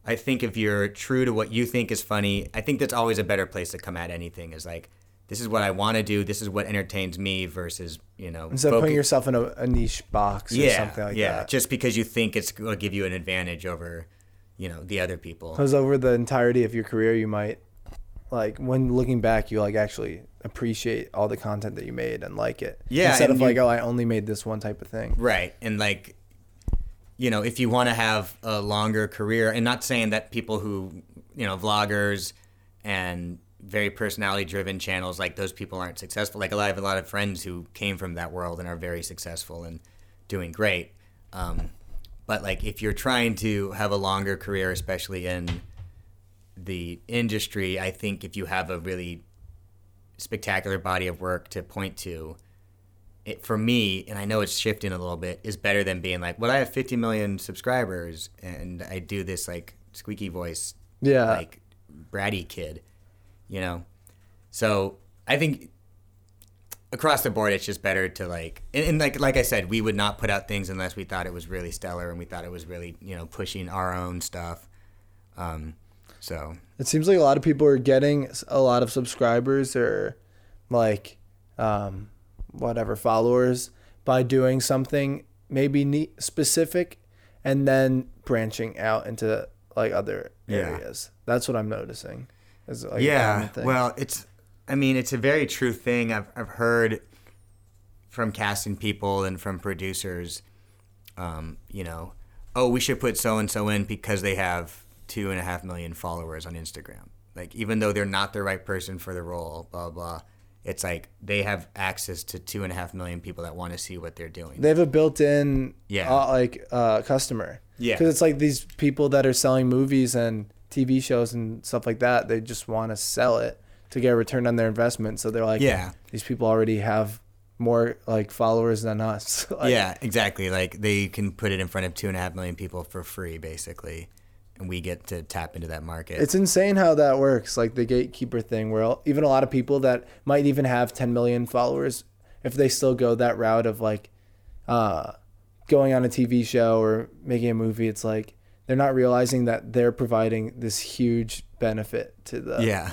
I think if you're true to what you think is funny, I think that's always a better place to come at anything is like, this is what I want to do. This is what entertains me versus, you know, Instead of focus- putting yourself in a, a niche box or yeah, something like yeah, that. just because you think it's going to give you an advantage over, you know, the other people. Because over the entirety of your career, you might, like, when looking back, you like actually appreciate all the content that you made and like it. Yeah, Instead of you- like, oh, I only made this one type of thing. Right. And like, you know, if you want to have a longer career, and not saying that people who, you know, vloggers and very personality driven channels, like those people aren't successful. Like a lot of a lot of friends who came from that world and are very successful and doing great. Um, but like, if you're trying to have a longer career, especially in the industry, I think if you have a really spectacular body of work to point to, it, for me, and I know it's shifting a little bit, is better than being like, well, I have 50 million subscribers and I do this like squeaky voice, Yeah. like bratty kid, you know? So I think across the board, it's just better to like, and, and like, like I said, we would not put out things unless we thought it was really stellar and we thought it was really, you know, pushing our own stuff. Um, so It seems like a lot of people are getting a lot of subscribers or like um, whatever followers by doing something maybe neat, specific and then branching out into like other Yeah. areas. That's what I'm noticing. Is like yeah well it's i mean it's a very true thing i've, I've heard from casting people and from producers um, you know oh we should put so and so in because they have two and a half million followers on instagram like even though they're not the right person for the role blah blah it's like they have access to two and a half million people that want to see what they're doing they have a built-in Yeah. uh, like uh, customer. Yeah. Because it's like these people that are selling movies and TV shows and stuff like that. They just want to sell it to get a return on their investment. So they're like, Yeah. these people already have more like followers than us. *laughs* Like, yeah exactly like they can put it in front of two and a half million people for free basically and we get to tap into that market It's insane how that works, like the gatekeeper thing, where even a lot of people that might even have 10 million followers, if they still go that route of like uh, going on a TV show or making a movie, it's like they're not realizing that they're providing this huge benefit to the Yeah.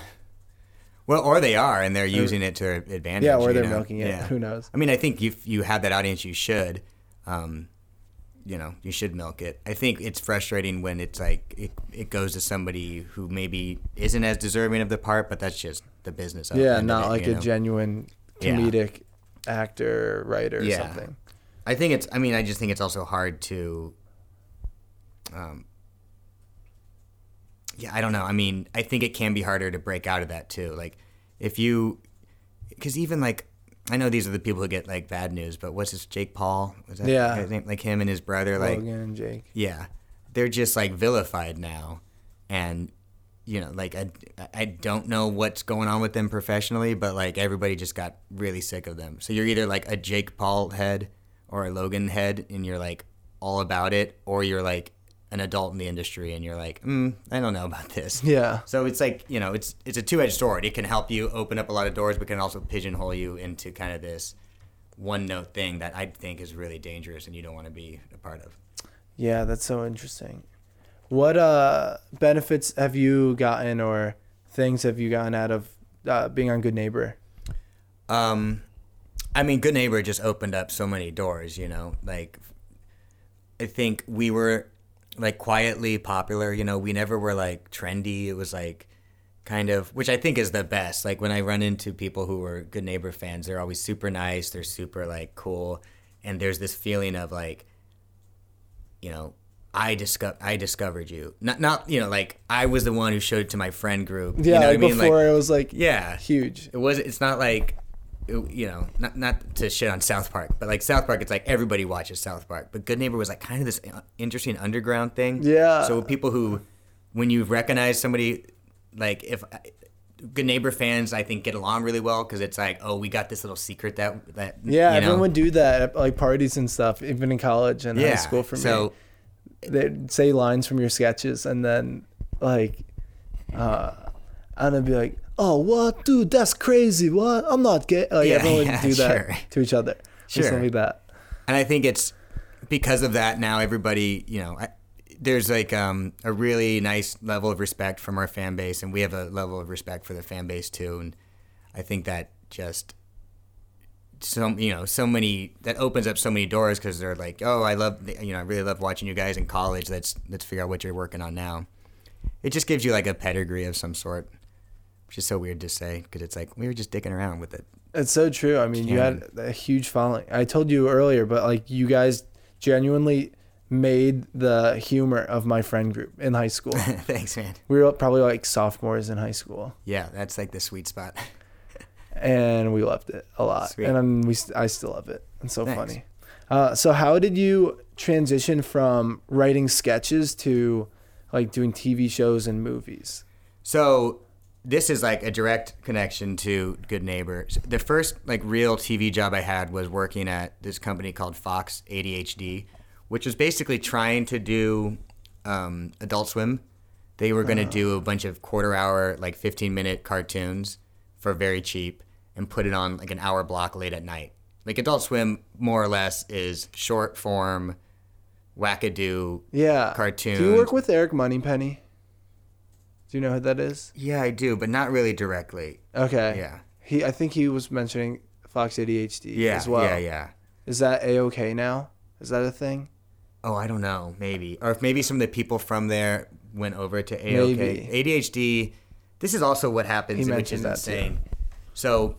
Well, or they are, and they're using it to their advantage. yeah, or they're know? milking it. Yeah. Who knows? I mean, I think if you have that audience, you should. Um, you know, you should milk it. I think it's frustrating when it's like it, it goes to somebody who maybe isn't as deserving of the part, but that's just the business. Of Yeah, not it, like a know? genuine Yeah. comedic actor, writer, or Yeah. something. I think it's. I mean, I just think it's also hard to. Um. Yeah, I don't know. I mean, I think it can be harder to break out of that too. Like, if you, because even like, I know these are the people who get like bad news, but what's this? Jake Paul? Was that Yeah. his name? Like him and his brother, like Logan and Jake. yeah, they're just like vilified now, and you know, like I, I don't know what's going on with them professionally, but like everybody just got really sick of them. So you're either like a Jake Paul head or a Logan head, and you're like all about it, or you're like an adult in the industry, and you're like, mm, I don't know about this. Yeah. So it's like you know, it's it's a two edged sword. It can help you open up a lot of doors, but can also pigeonhole you into kind of this one note thing that I think is really dangerous, and you don't want to be a part of. Yeah, that's so interesting. What uh benefits have you gotten or things have you gotten out of uh, being on Good Neighbor? Um, I mean, Good Neighbor just opened up so many doors. You know, like I think we were like quietly popular. You know, we never were like trendy. It was like kind of, which I think is the best. Like when I run into people who are Good Neighbor fans, they're always super nice. They're super like cool, and there's this feeling of like, you know. I discover I discovered you. Not not you know like I was the one who showed it to my friend group. Yeah, you know what like I mean? before Like, it was like yeah, huge. it was. It's not like, you know, not not to shit on South Park, but like South Park, it's like everybody watches South Park. But Good Neighbor was like kind of this uh, interesting underground thing. Yeah. So people who, when you recognize somebody, like if Good Neighbor fans, I think get along really well because it's like, oh, we got this little secret that that Yeah, you everyone know? would do that at like parties and stuff, even in college and high school for me. so They'd say lines from your sketches and then like uh and I'd be like, Oh what dude, that's crazy. What? I'm not gay like Yeah, everyone yeah, do that sure. to each other. Sure. something like that. and I think it's because of that now everybody, you know, I, there's like um, a really nice level of respect from our fan base, and we have a level of respect for the fan base too. And I think that just so you know so many that opens up so many doors because they're like, oh, I love you know I really love watching you guys in college. Let's let's figure out what you're working on now. It just gives you like a pedigree of some sort, which is so weird to say because it's like we were just dicking around with it. It's so true. I mean, you had a huge following. I told you earlier, but like you guys genuinely made the humor of my friend group in high school. *laughs* Thanks, man. We were probably like sophomores in high school, Yeah, that's like the sweet spot. *laughs* and we loved it a lot. Sweet. And I'm, we, I still love it. It's so Thanks. funny. Uh, so how did you transition from writing sketches to like doing TV shows and movies? So this is like a direct connection to Good Neighbor. The first like real TV job I had was working at this company called Fox ADHD, which was basically trying to do um, Adult Swim. They were going to do a bunch of quarter hour, like 15 minute cartoons for very cheap and put it on like an hour block late at night. Like Adult Swim, more or less, is short form, wackadoo. Yeah. Cartoons. Do you work with Eric Moneypenny? Do you know who that is? Yeah, I do, but not really directly. Okay. Yeah. He, I think he was mentioning Fox ADHD Yeah, as well. yeah, yeah. Is that a okay now? Is that a thing? Oh, I don't know. Maybe, or if maybe some of the people from there went over to AOK. Maybe. ADHD. This is also what happens, He which is that too. So,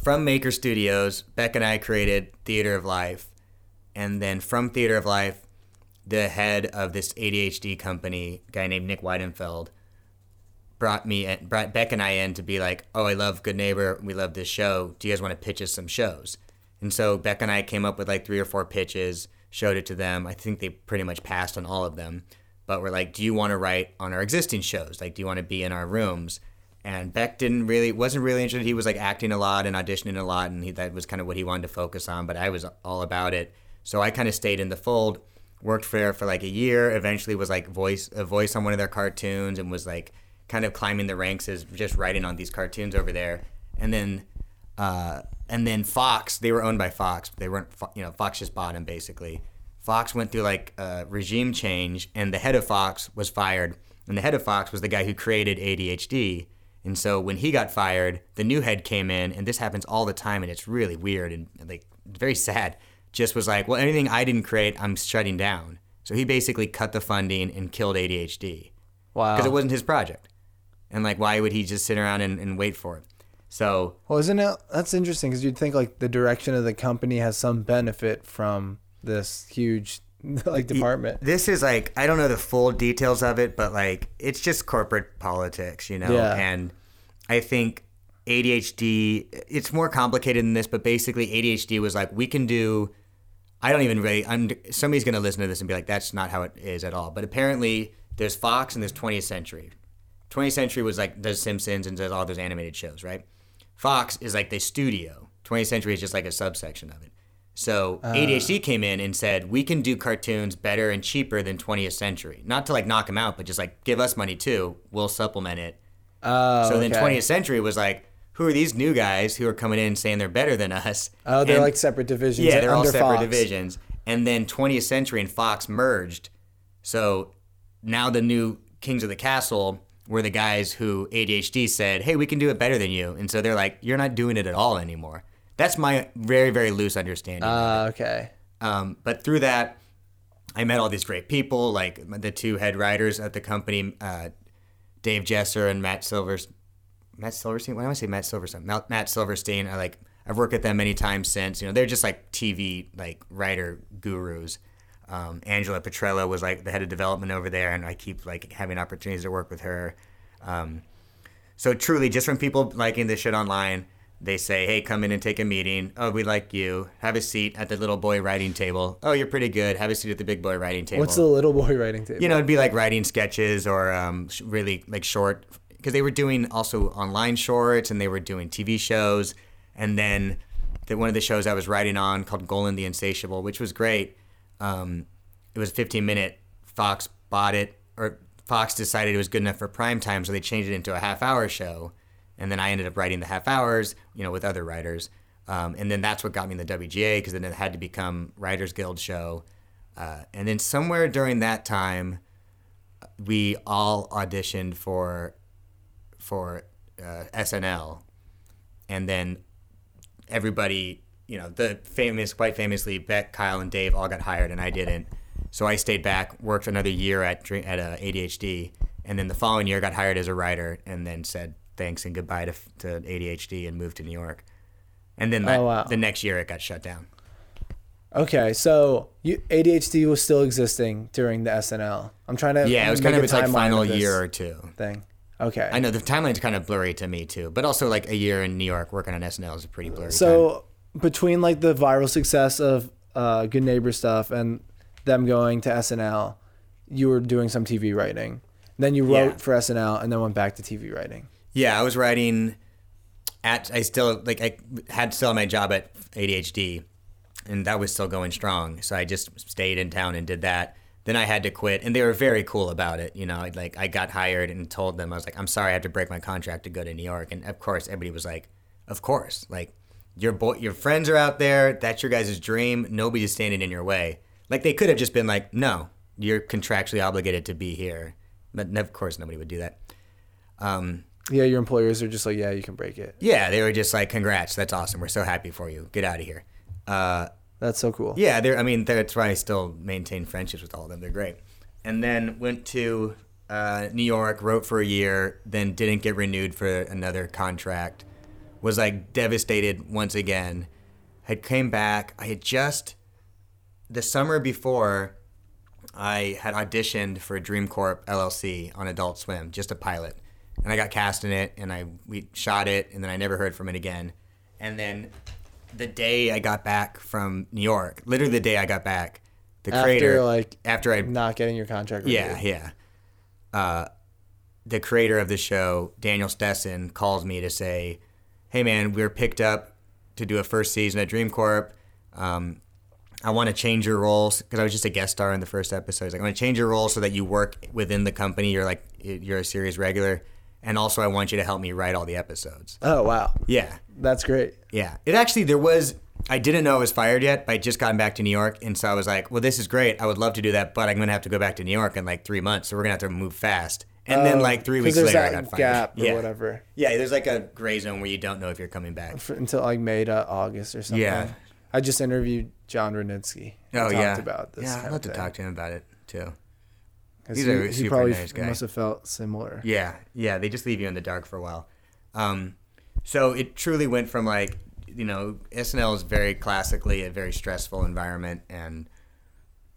from Maker Studios, Beck and I created Theater of Life, and then from Theater of Life, the head of this ADHD company, a guy named Nick Weidenfeld, brought me and brought Beck and I in to be like, oh, I love Good Neighbor. We love this show. Do you guys want to pitch us some shows? And so Beck and I came up with like three or four pitches, showed it to them. I think they pretty much passed on all of them. But we're like, do you want to write on our existing shows? Like, do you want to be in our rooms? And Beck didn't really, wasn't really interested. He was like acting a lot and auditioning a lot, and he, that was kind of what he wanted to focus on. But I was all about it, so I kind of stayed in the fold. Worked for for like a year. Eventually, was like voice a voice on one of their cartoons, and was like kind of climbing the ranks as just writing on these cartoons over there. And then, uh, and then Fox, they were owned by Fox. They weren't, you know, Fox just bought them basically. Fox went through like a regime change, and the head of Fox was fired. And the head of Fox was the guy who created ADHD. And so when he got fired, the new head came in, and this happens all the time, and it's really weird and like very sad. Just was like, well, anything I didn't create, I'm shutting down. So he basically cut the funding and killed ADHD Wow. because it wasn't his project. And like, why would he just sit around and, and wait for it? So Well, isn't it? That's interesting because you'd think like the direction of the company has some benefit from this huge *laughs* like department. this is like I don't know the full details of it, but like it's just corporate politics, you know. Yeah. And I think ADHD it's more complicated than this, but basically ADHD was like we can do I don't even really I'm somebody's going to listen to this and be like that's not how it is at all. But apparently there's Fox and there's 20th Century. 20th Century was like does Simpsons and does all those animated shows, right? Fox is like the studio. 20th Century is just like a subsection of it. So uh. ADHD came in and said we can do cartoons better and cheaper than 20th Century. Not to like knock them out, but just like give us money too. We'll supplement it. Oh, So then okay. 20th Century was like, who are these new guys who are coming in saying they're better than us? Oh, they're And- like separate divisions. yeah, they're all separate Fox. divisions. And then 20th Century and Fox merged. So now the new Kings of the Castle were the guys who ADHD said, hey, we can do it better than you. And so they're like, you're not doing it at all anymore. That's my very, very loose understanding. Ah, okay. Um, but through that, I met all these great people, like the two head writers at the company, uh, Dave Jesser and Matt Silvers. Matt Silverstein. Why do I say Matt Silverstein? Matt, Matt Silverstein. I like. I've worked with them many times since. You know, they're just like TV like writer gurus. Um, Angela Petrella was like the head of development over there, and I keep like having opportunities to work with her. Um, so truly, just from people liking this shit online, they say, "Hey, come in and take a meeting. Oh, we like you. Have a seat at the little boy writing table. Oh, you're pretty good. Have a seat at the big boy writing table." What's the little boy writing table? you know, it'd be like writing sketches or um, sh- really like short, because they were doing also online shorts and they were doing TV shows. And then the, one of the shows I was writing on called Golan the Insatiable, which was great. Um, it was a 15 minute. Fox bought it, or Fox decided it was good enough for prime time, so they changed it into a half hour show. And then I ended up writing the half hours, you know, with other writers. Um, and then that's what got me in the WGA because then it had to become Writers Guild show. Uh, and then somewhere during that time, we all auditioned for for uh, SNL, and then everybody, you know, the famous, quite famously, Beck, Kyle, and Dave all got hired, and I didn't. So I stayed back, worked another year at at uh, ADHD, and then the following year got hired as a writer, and then said thanks and goodbye to, to ADHD and moved to New York. And then that, Oh, wow. the next year it got shut down. Okay, so you, ADHD was still existing during the SNL. I'm trying to Yeah, it was kind of its like final year or two. thing. Okay, I know the timeline's kind of blurry to me too, but also like a year in New York working on SNL is a pretty blurry. So between like the viral success of uh, Good Neighbor stuff and them going to SNL, you were doing some TV writing. Then you wrote Yeah. for SNL and then went back to TV writing. Yeah, I was writing at I still like I had still my job at ADHD and that was still going strong. So I just stayed in town and did that. Then I had to quit and they were very cool about it, you know. Like I got hired and told them I was like I'm sorry I have to break my contract to go to New York and of course everybody was like of course. Like your boy your friends are out there, that's your guys' dream, nobody's standing in your way. Like they could have just been like no, you're contractually obligated to be here. But of course nobody would do that. Um Yeah, your employers are just like, yeah, you can break it. yeah, they were just like, "Congrats, that's awesome. We're so happy for you. Get out of here." Uh, That's so cool. yeah, they're. I mean, that's why I still maintain friendships with all of them. They're great. And then went to uh, New York, wrote for a year, then didn't get renewed for another contract. Was like devastated once again. Had came back. I had just the summer before. I had auditioned for Dream Corp LLC on Adult Swim, just a pilot, and I got cast in it, and I we shot it, and then I never heard from it again. And then the day I got back from New York, literally the day I got back, the After, creator, like, after I Not getting your contract. yeah, yeah. Uh, the creator of the show, Daniel Stessen, calls me to say, "Hey, man, we are picked up to do a first season at Dream Corp. Um, I want to change your roles because I was just a guest star in the first episode. He's like, I want to change your role so that you work within the company. You're like, you're a series regular, and also I want you to help me write all the episodes. Oh wow, Yeah, that's great. yeah. It actually there was I didn't know I was fired yet, but I just gotten back to New York and so I was like, Well, this is great. I would love to do that, but I'm gonna have to go back to New York in like three months, so we're gonna have to move fast. And then Oh, like three weeks later I that got fired. gap or yeah. whatever Yeah, there's like a gray zone where you don't know if you're coming back. for, until like May to August or something. Yeah. I just interviewed Jon Rudnitsky. Oh talked yeah. about this. yeah, I'd love to talk to him about it too. He's he, a he super probably nice guy. must have felt similar. Yeah, yeah, they just leave you in the dark for a while. Um, so it truly went from like, you know, SNL is very classically a very stressful environment, and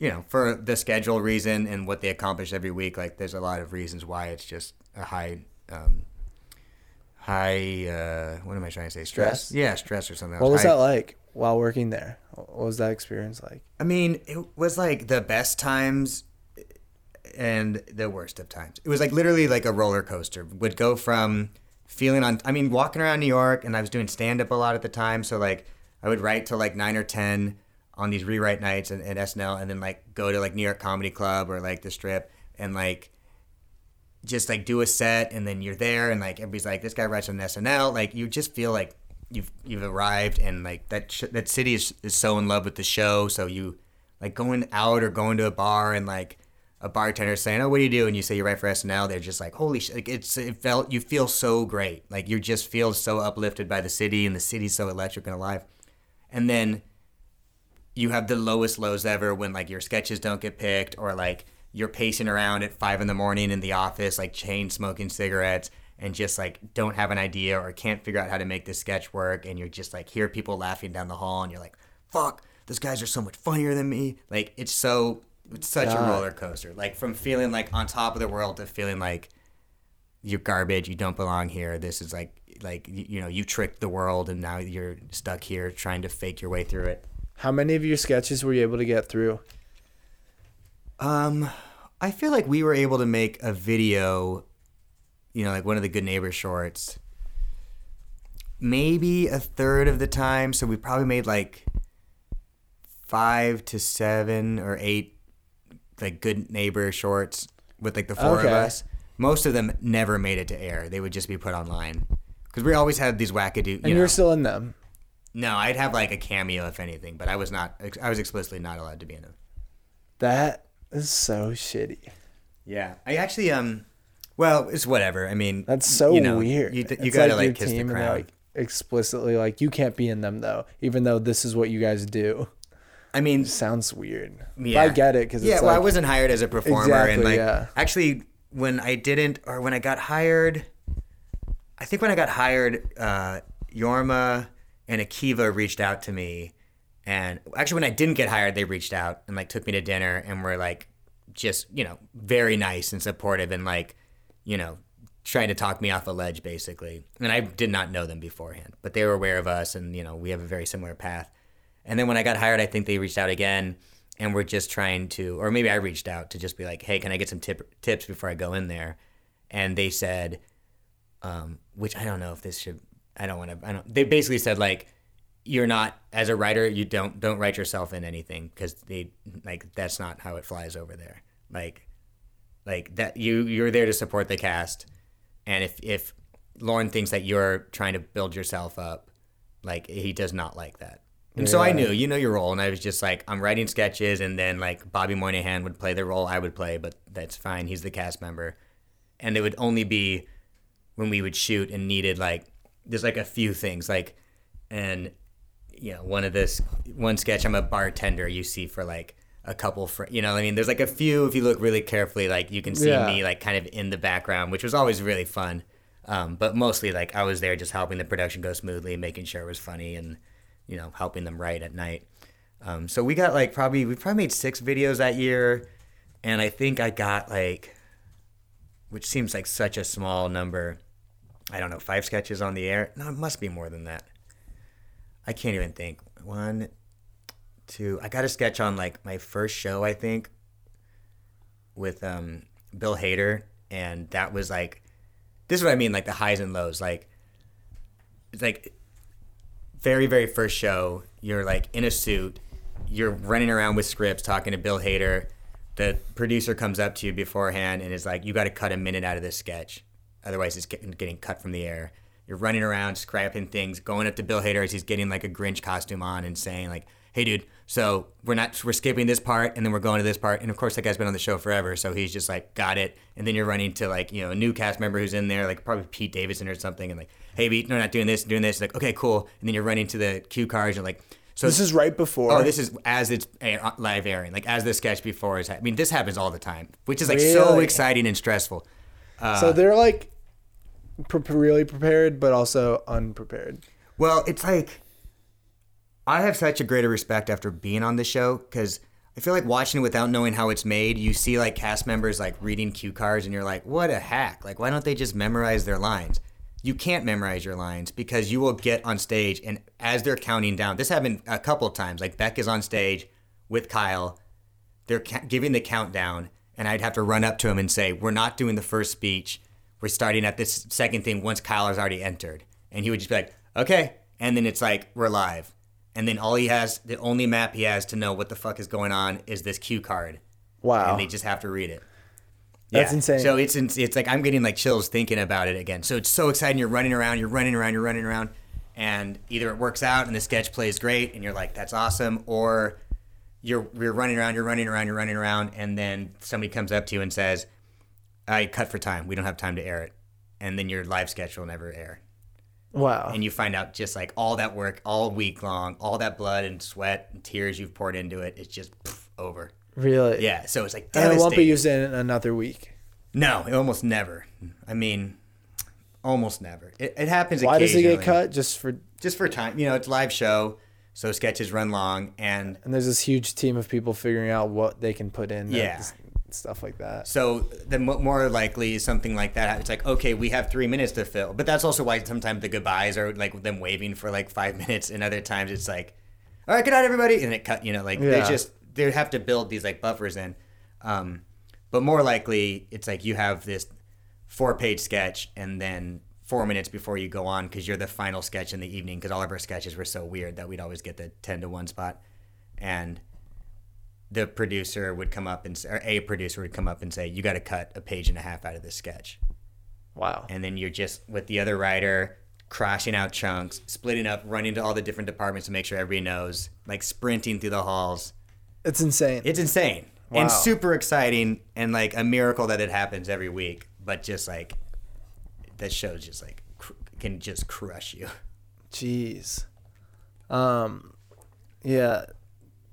you know, for the schedule reason and what they accomplish every week, like there's a lot of reasons why it's just a high, um, high. Uh, what am I trying to say? Stress. Stress? Yeah, stress or something. What was High- that like while working there? What was that experience like? I mean, it was like the best times and the worst of times. It was like literally like a roller coaster. Would go from feeling on I mean, walking around New York and I was doing stand up a lot at the time, so like I would write till like 9 or 10 on these rewrite nights at, at SNL and then like go to like New York Comedy Club or like the Strip and like just like do a set and then you're there and like everybody's like this guy writes on SNL like you just feel like you've you've arrived and like that sh- that city is, is so in love with the show. So you like going out or going to a bar and like a bartender saying oh what do you do? and you say you write for SNL they're just like holy shit like it's it felt you feel so great. Like you just feel so uplifted by the city and the city's so electric and alive. And then you have the lowest lows ever when like your sketches don't get picked or like you're pacing around at five in the morning in the office like chain smoking cigarettes and just like don't have an idea or can't figure out how to make this sketch work and you're just like hear people laughing down the hall and you're like fuck those guys are so much funnier than me. Like it's so it's such God. a roller coaster. Like from feeling like on top of the world to feeling like you're garbage you don't belong here. This is like like you, you know you tricked the world and now you're stuck here trying to fake your way through it How many of your sketches were you able to get through? Um, I feel like we were able to make a video, you know, like one of the Good Neighbor shorts, maybe a third of the time. So we probably made like five to seven or eight, like Good Neighbor shorts with like the four of us. Most of them never made it to air. They would just be put online because we always had these wackadoo. You And you know, were still in them. No, I'd have like a cameo if anything, but I was not. I was explicitly not allowed to be in them. That is so shitty. Yeah, I actually um, well, it's whatever. I mean, That's so you know, weird. You, you It's gotta like, your kiss the and crowd. like explicitly like you can't be in them though, even though this is what you guys do. I mean, Sounds weird. But Yeah, I get it because yeah. well, I wasn't hired as a performer, and Exactly, like yeah. actually, when I didn't, or when I got hired, I think when I got hired, uh, Jorma and Akiva reached out to me, and actually, when I didn't get hired, they reached out and like took me to dinner and were like, just you know, very nice and supportive and like, you know. Trying to talk me off a ledge, basically, and I did not know them beforehand, but they were aware of us, and you know we have a very similar path. And then when I got hired, I think they reached out again and we're just trying to, or maybe I reached out to just be like, hey, can I get some tip, tips before I go in there? And they said, um, which I don't know if this should, I don't want to, I don't, they basically said like, you're not, as a writer, you don't, don't write yourself in anything because they, like, that's not how it flies over there. Like, like that, you, you're there to support the cast. And if, if Lorne thinks that you're trying to build yourself up, like, he does not like that. And so I knew, you know your role, and I was just like, I'm writing sketches, and then like Bobby Moynihan would play the role I would play, but that's fine. He's the cast member, and it would only be when we would shoot and needed like there's like a few things like, and you know one of this one sketch I'm a bartender you see for like a couple for you know what I mean there's like a few if you look really carefully like you can see Yeah. me like kind of in the background which was always really fun. Um, but mostly like I was there just helping the production go smoothly, making sure it was funny and you know helping them write at night. Um, so we got like probably we probably made six videos that year, and I think I got like, which seems like such a small number. I don't know, five sketches on the air. No, it must be more than that. I can't even think. One, two. I got a sketch on like my first show, I think, with um, Bill Hader, and that was like, this is what I mean, like the highs and lows. Like, it's like very very first show you're like in a suit you're running around with scripts talking to bill hader the producer comes up to you beforehand and is like you got to cut a minute out of this sketch otherwise it's getting, getting cut from the air you're running around scrapping things going up to bill hader as he's getting like a grinch costume on and saying like hey dude so we're not we're skipping this part and then we're going to this part and of course that guy's been on the show forever so he's just like got it and then you're running to like you know a new cast member who's in there like probably pete davidson or something and like hey Pete, no not doing this doing this like okay cool and then you're running to the cue cards and like so This is right before. Oh, this is as it's air, uh, live airing, like as the sketch before is. I mean, this happens all the time, which is like so exciting and stressful. Uh, so they're like pre- really prepared, but also unprepared. Well, it's like I have such a greater respect after being on the show because I feel like watching it without knowing how it's made. You see like cast members like reading cue cards, and you're like, "What a hack! Like, why don't they just memorize their lines?" You can't memorize your lines because you will get on stage, and as they're counting down, this happened a couple times. Like Beck is on stage with Kyle, they're ca- giving the countdown, and I'd have to run up to him and say, "We're not doing the first speech. We're starting at this second thing once Kyle has already entered." And he would just be like, "Okay," and then it's like we're live, and then all he has, the only map he has to know what the fuck is going on is this cue card, Wow. and they just have to read it. That's insane. So it's it's like I'm getting like chills thinking about it again. So it's so exciting. You're running around, you're running around, you're running around, and either it works out and the sketch plays great, and you're like, "That's awesome," or you're you're running around, you're running around, you're running around, and then somebody comes up to you and says, "I cut for time. We don't have time to air it," and then your live sketch will never air wow. and you find out just like all that work all week long, all that blood and sweat and tears you've poured into it, it's just pff, over. really? Yeah, so it's like And it won't be used in another week. No, it almost never. I mean, almost never. It, it happens. Why does it get cut? Just for Just for time. You know, it's live show, so sketches run long, and and there's this huge team of people figuring out what they can put in. Yeah. Stuff like that. so the more likely something like that. It's like okay, we have three minutes to fill, but that's also why sometimes the goodbyes are like them waving for like five *laughs* minutes, and other times it's like, all right, good night, everybody, and it cut. You know, like they just they have to build these like buffers in. Um, but more likely, it's like you have this four page sketch and then four minutes before you go on because you're the final sketch in the evening because all of our sketches were so weird that we'd always get the 10 to 1 spot and the producer would come up and s- or a producer would come up and say you got to cut a page and a half out of this sketch Wow. and then you're just with the other writer crashing out chunks, splitting up, running to all the different departments to make sure everybody knows, like sprinting through the halls. It's insane. It's insane Wow. and super exciting and like a miracle that it happens every week. But just like that show's just like cr- can just crush you. Jeez. Um, yeah.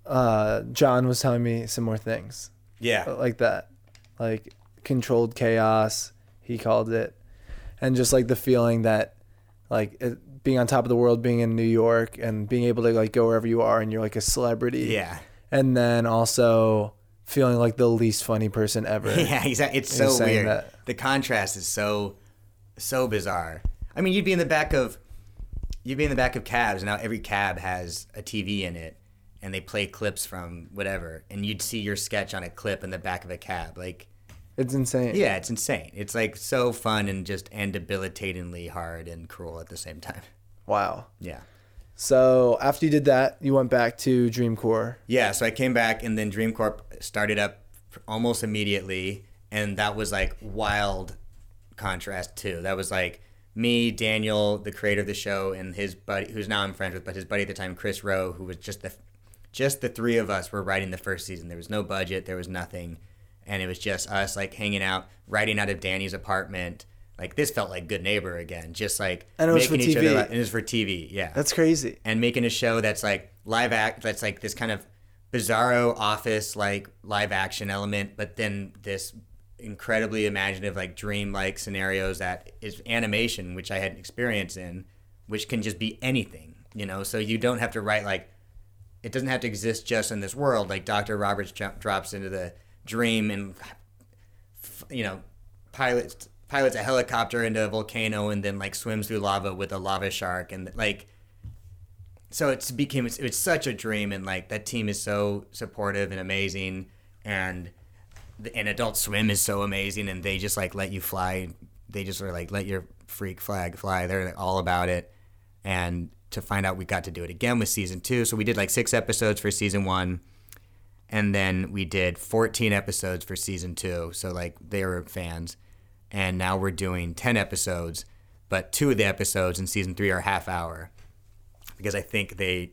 Uh, John was telling me some more things Yeah, like that, like controlled chaos. He called it, and just like the feeling that, like it, being on top of the world, being in New York, and being able to like go wherever you are, and you're like a celebrity. yeah, And then also feeling like the least funny person ever. *laughs* yeah. Exactly. It's so weird. that. The contrast is so so bizarre. I mean, you'd be in the back of you'd be in the back of cabs. And now every cab has a TV in it, and they play clips from whatever, and you'd see your sketch on a clip in the back of a cab. Like, It's insane. yeah, it's insane. It's like so fun and just and debilitatingly hard and cruel at the same time. Wow. Yeah. So after you did that, you went back to Dream Corp. Yeah, so I came back and then Dream Corp started up almost immediately and that was like wild contrast too. That was like me, Daniel, the creator of the show, and his buddy who's now I'm friends with, but his buddy at the time, Chris Rowe, who was just the just the three of us were writing the first season. There was no budget, there was nothing. And it was just us like hanging out, writing out of Danny's apartment. Like this felt like good neighbor again. Just like And it was for making each TV. other laugh. And it was for TV, yeah That's crazy. and making a show that's like live act that's like this kind of bizarro office like live action element but then this incredibly imaginative like dream like scenarios that is animation which i had an experience in which can just be anything you know so you don't have to write like it doesn't have to exist just in this world. Like dr roberts drops into the dream and you know pilots pilots a helicopter into a volcano and then like swims through lava with a lava shark and like so it's became it's, such a dream and like that team is so supportive and amazing and the- and adult swim is so amazing and they just like let you fly. They just are like let your freak flag fly. They're all about it. And to find out we got to do it again with season two so we did like six episodes for season one and then we did 14 episodes for season two so like they were fans and now we're doing 10 episodes but two of the episodes in season three are half hour because I think they,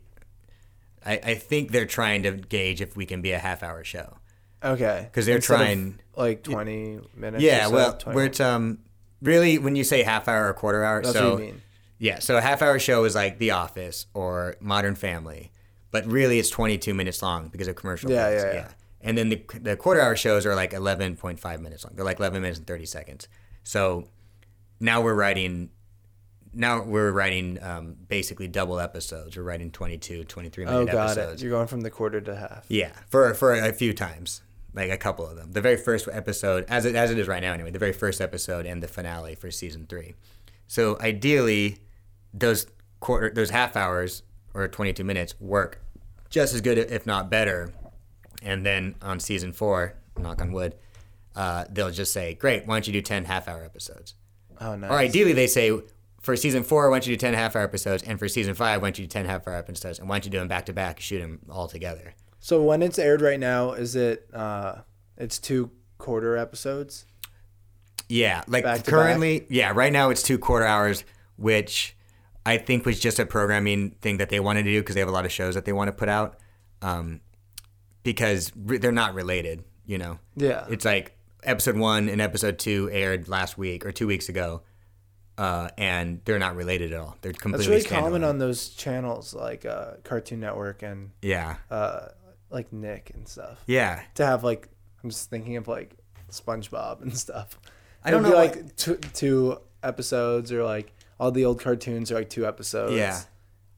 I, I think they're trying to gauge if we can be a half hour show. Okay. Because they're Instead trying- like 20 minutes. Yeah, so, well, 20 where it's um really when you say half hour or quarter hour, That's so what you mean. Yeah, so a half hour show is like The Office or Modern Family, but really it's 22 minutes long because of commercial Yeah, breaks. yeah, yeah. And then the the quarter hour shows are like 11.5 minutes long. They're like 11 minutes and 30 seconds. So now we're writing now we're writing um, basically double episodes. We're writing 22, 23 minute Oh, got episodes. it. You're going from the quarter to half. Yeah, for for a few times, like a couple of them. The very first episode, as it as it is right now, anyway. The very first episode and the finale for season three. So ideally, those quarter, those half hours or twenty two minutes work just as good, if not better. And then on season four, knock on wood, uh, they'll just say, "Great, why don't you do 10 half hour episodes?" Oh, nice. Or ideally, they say, for season four, why don't you do 10 half hour episodes? And for season five, why don't you do 10 half hour episodes? And why don't you do them back to back, shoot them all together? So when it's aired right now, is it, uh, it's two quarter episodes? Yeah, like Back currently, yeah, right now it's two quarter hours, which I think was just a programming thing that they wanted to do because they have a lot of shows that they want to put out, um, because re- they're not related. You know, Yeah. it's like episode one and episode two aired last week or two weeks ago, uh, and they're not related at all. They're completely That's really common on those channels like uh, Cartoon Network and Yeah, uh, like Nick and stuff. yeah. To have like, I'm just thinking of like SpongeBob and stuff. I don't It'd know like two, two episodes or like all the old cartoons are like two episodes. Yeah.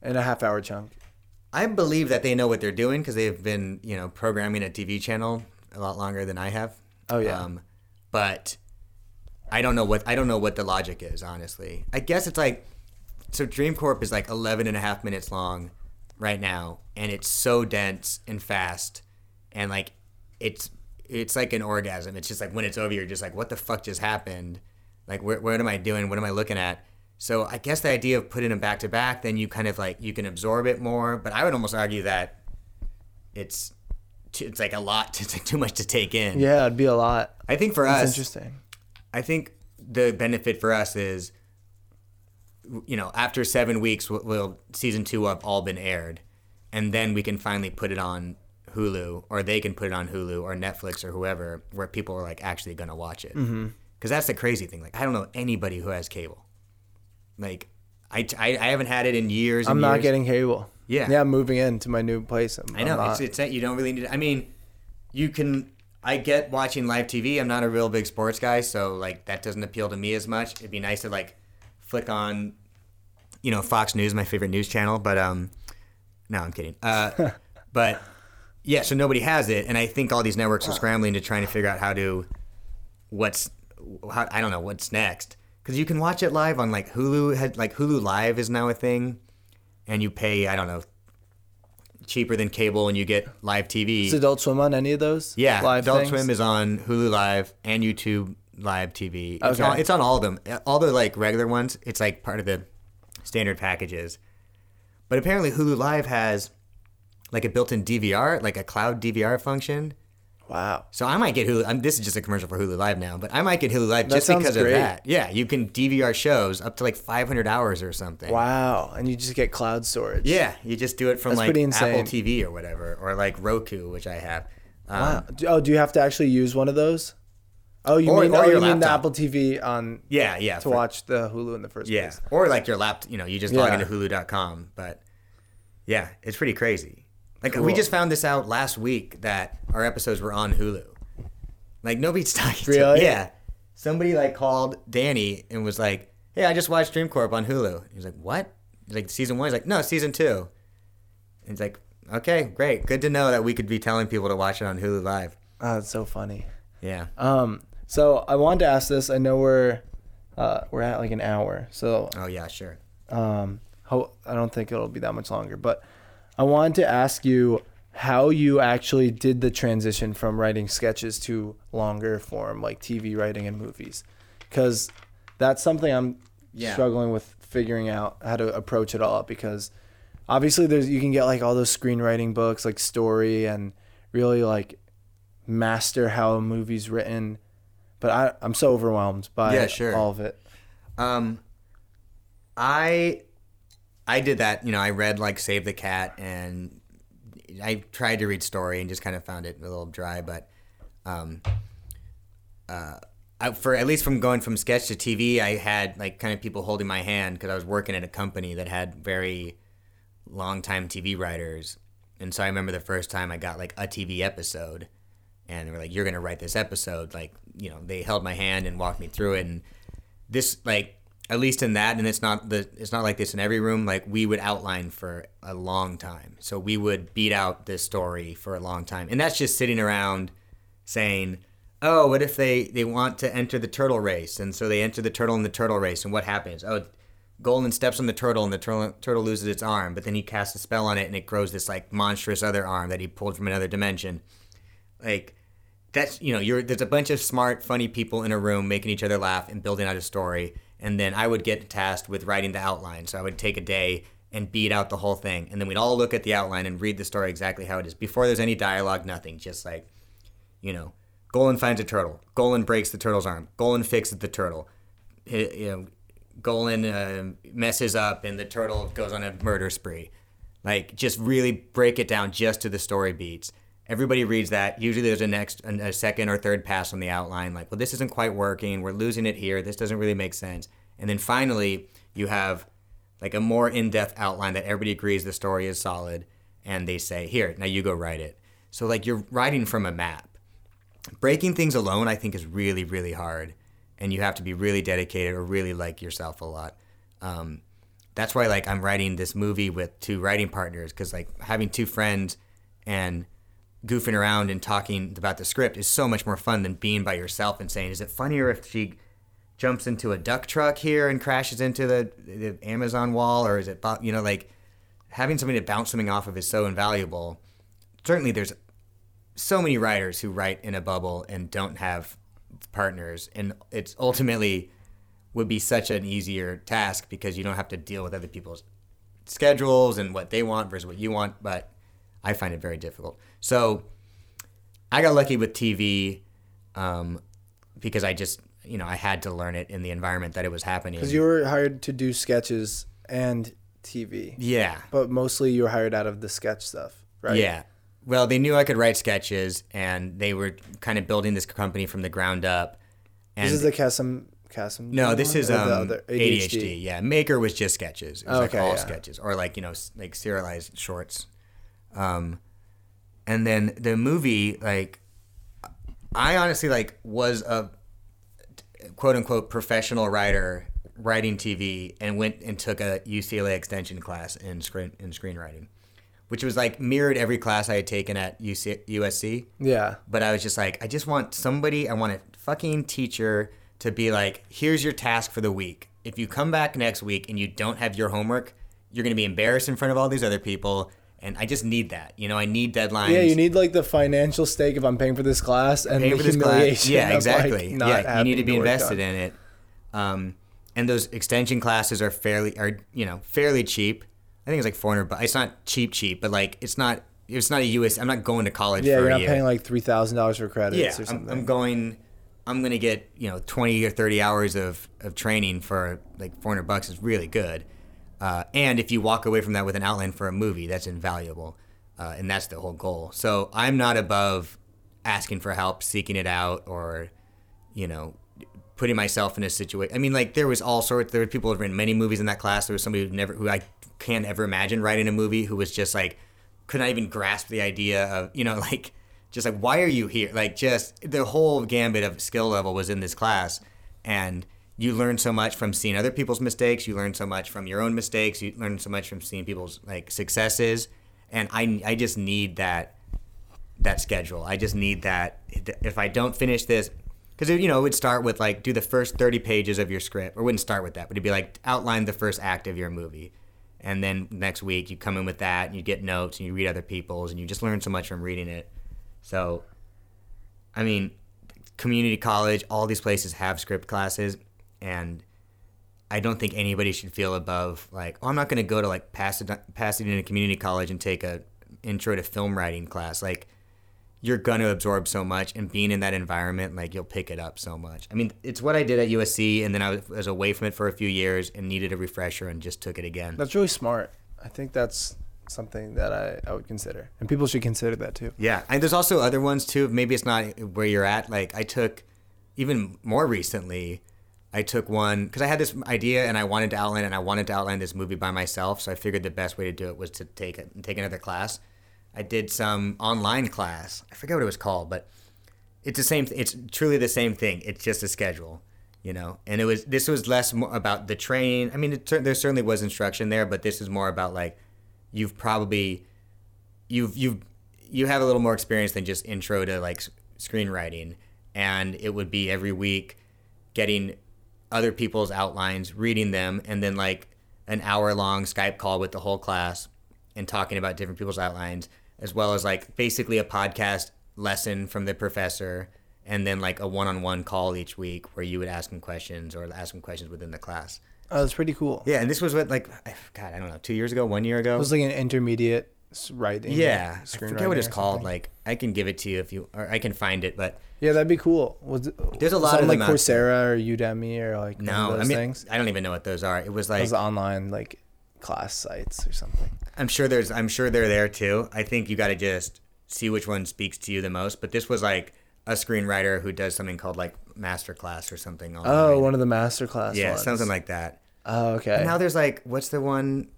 In a half hour chunk. I believe that they know what they're doing because they've been, you know, programming a TV channel a lot longer than I have. Oh, yeah. Um, but I don't know what I don't know what the logic is. Honestly, I guess it's like so. Dream Corp is like 11 and a half minutes long right now, and it's so dense and fast, and like it's it's like an orgasm. It's just like when it's over, you're just like, what the fuck just happened? Like, where, what am I doing? What am I looking at? So I guess the idea of putting them back to back, then you kind of like you can absorb it more. But I would almost argue that it's t- it's like a lot. It's like too much to take in. Yeah, it'd be a lot. I think for That's us, interesting. I think the benefit for us is you know, after seven weeks, will, will season two have all been aired, and then we can finally put it on Hulu, or they can put it on Hulu or Netflix or whoever, where people are like actually gonna watch it. Because mm-hmm. that's the crazy thing. Like, I don't know anybody who has cable. Like, I, I, I haven't had it in years. I'm not years. getting cable. Yeah. Yeah, I'm moving into my new place. I'm, I know it's, it's you don't really need. I mean, you can. I get watching live TV. I'm not a real big sports guy, so like that doesn't appeal to me as much. It'd be nice to like flick on, you know, Fox News, my favorite news channel. But um, no, I'm kidding. Uh, *laughs* but yeah, so nobody has it, and I think all these networks are scrambling to trying to figure out how to, what's, how, I don't know what's next, because you can watch it live on like Hulu. Had like Hulu Live is now a thing, and you pay I don't know cheaper than cable and you get live TV. Is Adult Swim on any of those? yeah, live Adult things? Swim is on Hulu Live and YouTube Live TV. It's, Okay. on, it's on all of them. All the like regular ones, it's like part of the standard packages. But apparently Hulu Live has like a built-in DVR, like a cloud DVR function. Wow. So I might get Hulu. I'm, this is just a commercial for Hulu Live now, but I might get Hulu Live That just sounds because great. of that. Yeah, you can DVR shows up to like 500 hours or something. Wow. And you just get cloud storage. Yeah, you just do it from That's like pretty Apple insane. TV or whatever, or like Roku, which I have. Um, Wow. Do- Oh, do you have to actually use one of those? Oh, you Or- mean or oh, your you mean the laptop. Apple TV on Yeah, yeah. to for- watch the Hulu in the first Yeah, place? or like your laptop. You know, you just log Yeah. into Hulu.com. But yeah, it's pretty crazy. Like we just found this out last week that our episodes were on Hulu. Like nobody's *laughs* talking. To, Really? yeah. Somebody like called Danny and was like, "Hey, I just watched Dream Corp on Hulu." He's like, "What?" He's like, "Season one." He's like, "No, season two. And he's like, "Okay, great. Good to know that we could be telling people to watch it on Hulu Live." Oh, that's so funny. Yeah. Um, so I wanted to ask this. I know we're uh, we're at like an hour, so Oh yeah, sure. um, ho- I don't think it'll be that much longer. But I wanted to ask you how you actually did the transition from writing sketches to longer form, like TV writing and movies, because that's something I'm Yeah. struggling with figuring out how to approach it all. Because obviously, there's you can get like all those screenwriting books, like story, and really like master how a movie's written. But I, I'm so overwhelmed by Yeah, sure. all of it. Um, I I did that. You know, I read like Save the Cat, and I tried to read story and just kind of found it a little dry. But um, uh, I, for at least from going from sketch to TV, I had like kind of people holding my hand because I was working at a company that had very long time TV writers, and so I remember the first time I got like a TV episode, and they were like, "You're gonna write this episode." Like, you know, they held my hand and walked me through it, and this like at least in that and it's not the it's not like this in every room like we would outline for a long time. So we would beat out this story for a long time. And that's just sitting around saying oh what if they they want to enter the turtle race? And so they enter the turtle in the turtle race and what happens? Oh golden steps on the turtle and the turtle, turtle loses its arm but then he casts a spell on it and it grows this like monstrous other arm that he pulled from another dimension. Like that's you know you're there's a bunch of smart funny people in a room making each other laugh and building out a story and then i would get tasked with writing the outline. So i would take a day and beat out the whole thing. And then we'd all look at the outline and read the story exactly how it is. Before there's any dialogue nothing. Just like you know golan finds a turtle. Golan breaks the turtle's arm. Golan fixes the turtle. You know golan uh, messes up and the turtle goes on a murder spree. Like just really break it down just to the story beats everybody reads that. Usually there's a next a second or third pass on the outline like well this isn't quite working. We're losing it here. This doesn't really make sense. And then finally you have like a more in-depth outline that everybody agrees the story is solid and they say here now you go write it. So like you're writing from a map. Breaking things alone i think is really really hard and you have to be really dedicated or really like yourself a lot. Um, that's why like i'm writing this movie with two writing partners because like having two friends and goofing around and talking about the script is so much more fun than being by yourself and saying is it funnier if she jumps into a duck truck here and crashes into the, the amazon wall or is it you know like having somebody to bounce something off of is so invaluable. Certainly there's so many writers who write in a bubble and don't have partners and it's ultimately would be such an easier task because you don't have to deal with other people's schedules and what they want versus what you want but i find it very difficult so i got lucky with tv um, because i just you know I had to learn it in the environment that it was happening. Because you were hired to do sketches and TV, yeah, but mostly you were hired out of the sketch stuff, right? Yeah. Well, they knew I could write sketches, and they were kind of building this company from the ground up. And This is the Kassem. Kassem. no, this is um, other- ADHD. Yeah, Maker was just sketches. It was Oh, like okay, all yeah. sketches, or like you know, like serialized shorts. Um, and then the movie, like, I honestly like was a quote unquote professional writer writing TV and went and took a UCLA extension class in screen in screenwriting, which was like mirrored every class I had taken at UC, USC. Yeah. But I was just like, I just want somebody, I want a fucking teacher to be like, here's your task for the week. If you come back next week and you don't have your homework, you're going to be embarrassed in front of all these other people. And I just need that. You know, I need deadlines. Yeah, you need like the financial stake if I'm paying for this class and paying the for this class. humiliation. Yeah, exactly. Like, yeah, you need to be invested done. in it. Um, and those extension classes are fairly, are you know, fairly cheap. I think it's like 400, but it's not cheap, cheap, but like it's not, it's not a US. I'm not going to college Yeah, for you're a not paying like three thousand dollars for credits yeah, or I'm, something. I'm going. I'm gonna get you know 20 or 30 hours of, of training for like 400 bucks is really good. Uh, and if you walk away from that with an outline for a movie, that's invaluable, uh, and that's the whole goal. So I'm not above asking for help, seeking it out, or you know, putting myself in a situation. I mean, like there was all sorts. There were people who've written many movies in that class. There was somebody who never, who I can't ever imagine writing a movie, who was just like, could not even grasp the idea of, you know, *laughs* like, just like, why are you here? Like, just the whole gambit of skill level was in this class, and you learn so much from seeing other people's mistakes. You learn so much from your own mistakes. You learn so much from seeing people's like successes, and I, I just need that that schedule. I just need that. If I don't finish this, because you know, it would start with like do the first thirty pages of your script, or wouldn't start with that, but it'd be like outline the first act of your movie, and then next week you come in with that, and you get notes, and you read other people's, and you just learn so much from reading it. So, I mean, community college, all these places have script classes, and I don't think anybody should feel above like, oh, I'm not going to go to like Pasadena, Pasadena Community College and take a intro to film writing class. Like, you're going to absorb so much, and being in that environment, like you'll pick it up so much. I mean, it's what I did at USC, and then I was, was away from it for a few years and needed a refresher, and just took it again. That's really smart. I think that's something that I, I would consider, and people should consider that too. Yeah, and there's also other ones too. Maybe it's not where you're at. Like I took, even more recently, I took one because I had this idea and I wanted to outline and I wanted to outline this movie by myself. So I figured the best way to do it was to take take another class. I did some online class. I forget what it was called, but it's the same. It's truly the same thing. It's just a schedule, you know. And it was this was less about the training. I mean, it, there certainly was instruction there, but this is more about like you've probably you've you've you have a little more experience than just intro to like screenwriting and it would be every week getting other people's outlines reading them and then like an hour long skype call with the whole class and talking about different people's outlines as well as like basically a podcast lesson from the professor and then like a one-on-one call each week where you would ask him questions or ask him questions within the class Oh, that's pretty cool. yeah and this was what like god i don't know two years ago one year ago It was like an intermediate writing. yeah, I forget what it's called. Like I can give it to you if you, or I can find it. But yeah, that'd be cool. Was There's a lot of like Coursera or Udemy or like no, I mean things. I don't even know what those are. It was like Those online like class sites or something. I'm sure there's, I'm sure they're there too. I think you got to just see which one speaks to you the most. But this was like a screenwriter who does something called like masterclass or something. Oh, online. Oh, one of the master class yeah, ones. something like that. Oh, okay. And now there's like, what's the one?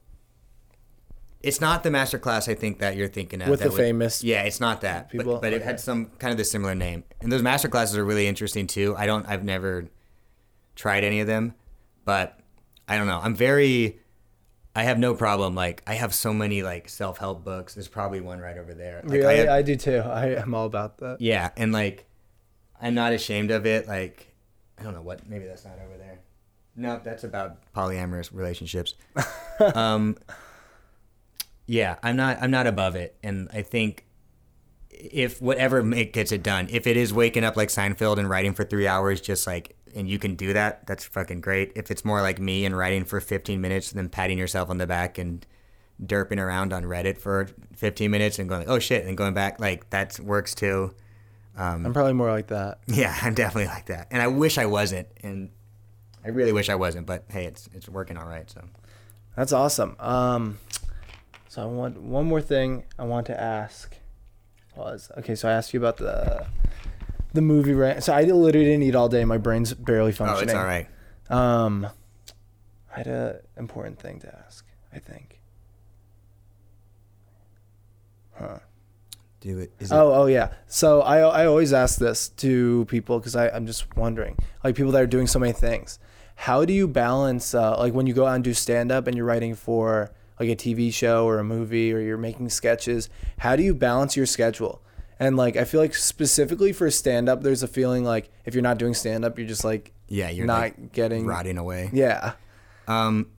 It's not the master class I think that you're thinking of. With the would- famous Yeah, it's not that. people? But, but it had some kind of the similar name. And those master classes are really interesting too. I don't I've never tried any of them, but I don't know. I'm very I have no problem like I have so many like self-help books. There's probably one right over there. Like, really, I have- I do too. I am all about that. yeah, and like I'm not ashamed of it. Like I don't know what maybe that's not over there. No, that's about polyamorous relationships. *laughs* um, yeah, I'm not I'm not above it, and I think if whatever make, gets it done, if it is waking up like Seinfeld and writing for three hours, just like and you can do that, that's fucking great. If it's more like me and writing for 15 minutes and then patting yourself on the back and derping around on Reddit for 15 minutes and going, like, oh shit, and going back, like that works too. Um, I'm probably more like that. *laughs* yeah, I'm definitely like that, and I wish I wasn't, and I really wish I wasn't. But hey, it's it's working all right. So That's awesome. Um, so I want one more thing I want to ask was okay. So I asked you about the the movie right. So I literally didn't eat all day. My brain's barely functioning. oh, it's all right. Um, I had a important thing to ask. I think. Huh. Do it. Is it Oh, oh yeah. So I I always ask this to people because I'm just wondering, like people that are doing so many things, how do you balance uh, like when you go out and do stand up and you're writing for like a TV show or a movie or you're making sketches, how do you balance your schedule? And like I feel like specifically for stand up, there's a feeling like if you're not doing stand up, you're just like yeah, you're not like getting rotting away. yeah Um,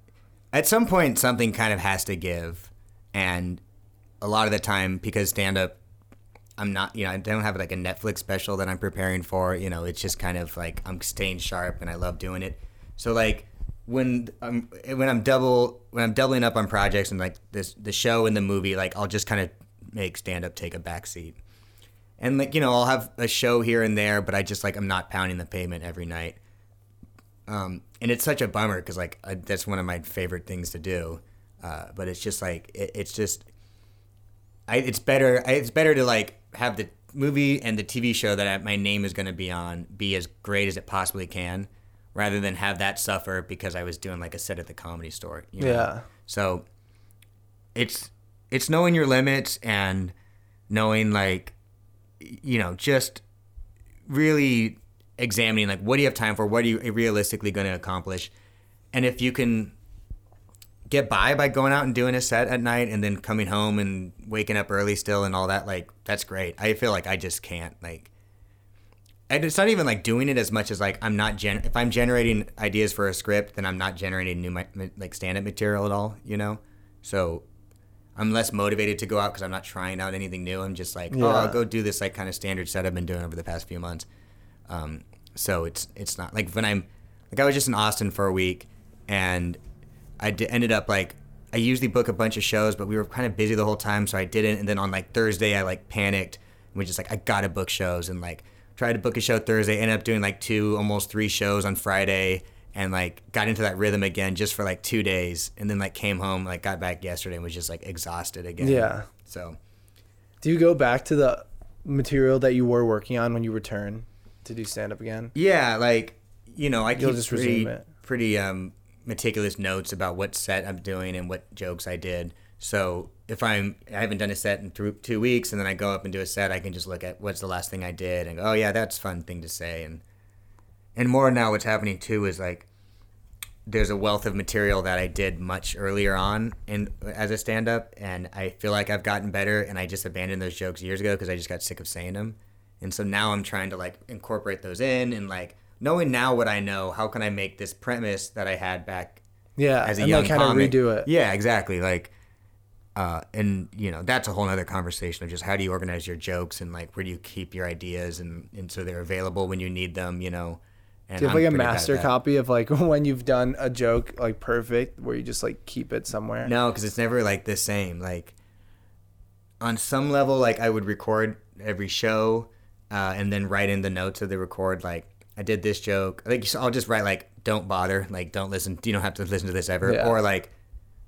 at some point, something kind of has to give, and a lot of the time, because stand up, I'm not, you know, I don't have like a Netflix special that I'm preparing for. You know, it's just kind of like I'm staying sharp, and I love doing it. So like when I'm when I'm double when I'm doubling up on projects and like this the show and the movie, like I'll just kind of make stand up take a back seat. And like you know, I'll have a show here and there, but I just like I'm not pounding the pavement every night. Um, and it's such a bummer because like I, that's one of my favorite things to do. Uh, but it's just like it, it's just, I it's better I, it's better to like have the movie and the TV show that I, my name is going to be on be as great as it possibly can, rather than have that suffer because I was doing like a set at the comedy store. You know? yeah So it's it's knowing your limits and knowing like you know just really examining like what do you have time for what are you realistically going to accomplish and if you can get by by going out and doing a set at night and then coming home and waking up early still and all that like that's great i feel like i just can't like and it's not even like doing it as much as like i'm not gen if i'm generating ideas for a script then i'm not generating new mi- like stand-up material at all you know? So i'm less motivated to go out because i'm not trying out anything new. I'm just like oh i'll go do this like kind of standard set i've been doing over the past few months. Um, so it's it's not like when I'm like I was just in Austin for a week, and I d- ended up like I usually book a bunch of shows, but we were kind of busy the whole time, so I didn't. And then on like Thursday, I like panicked and was just like I gotta book shows and like tried to book a show Thursday, ended up doing like two, almost three shows on Friday, and like got into that rhythm again just for like two days, and then like came home, like got back yesterday and was just like exhausted again. yeah. So Do you go back to the material that you were working on when you return to do stand up again? Yeah, like you know, I You'll keep just pretty pretty um, meticulous notes about what set I'm doing and what jokes I did. So if I'm I haven't done a set in th- two weeks and then I go up and do a set, I can just look at what's the last thing I did and go, oh yeah, that's a fun thing to say. And and more now, what's happening too is like there's a wealth of material that I did much earlier on in as a stand up and I feel like I've gotten better and I just abandoned those jokes years ago because I just got sick of saying them. And so now I'm trying to like incorporate those in and like knowing now what I know, how can I make this premise that I had back Yeah, as a and young like kind of redo it. Yeah, exactly. Like uh and you know, that's a whole other conversation of just how do you organize your jokes and like where do you keep your ideas and, and so they're available when you need them, you know. And Do you have I'm like a pretty bad at master copy of like *laughs* when you've done a joke like perfect, where you just like keep it somewhere? No, because it's never like the same. Like on some level, like I would record every show, uh, and then write in the notes of the record. Like I did this joke. Like so I'll just write like "Don't bother." Like don't listen. You don't have to listen to this ever. Yeah. Or like,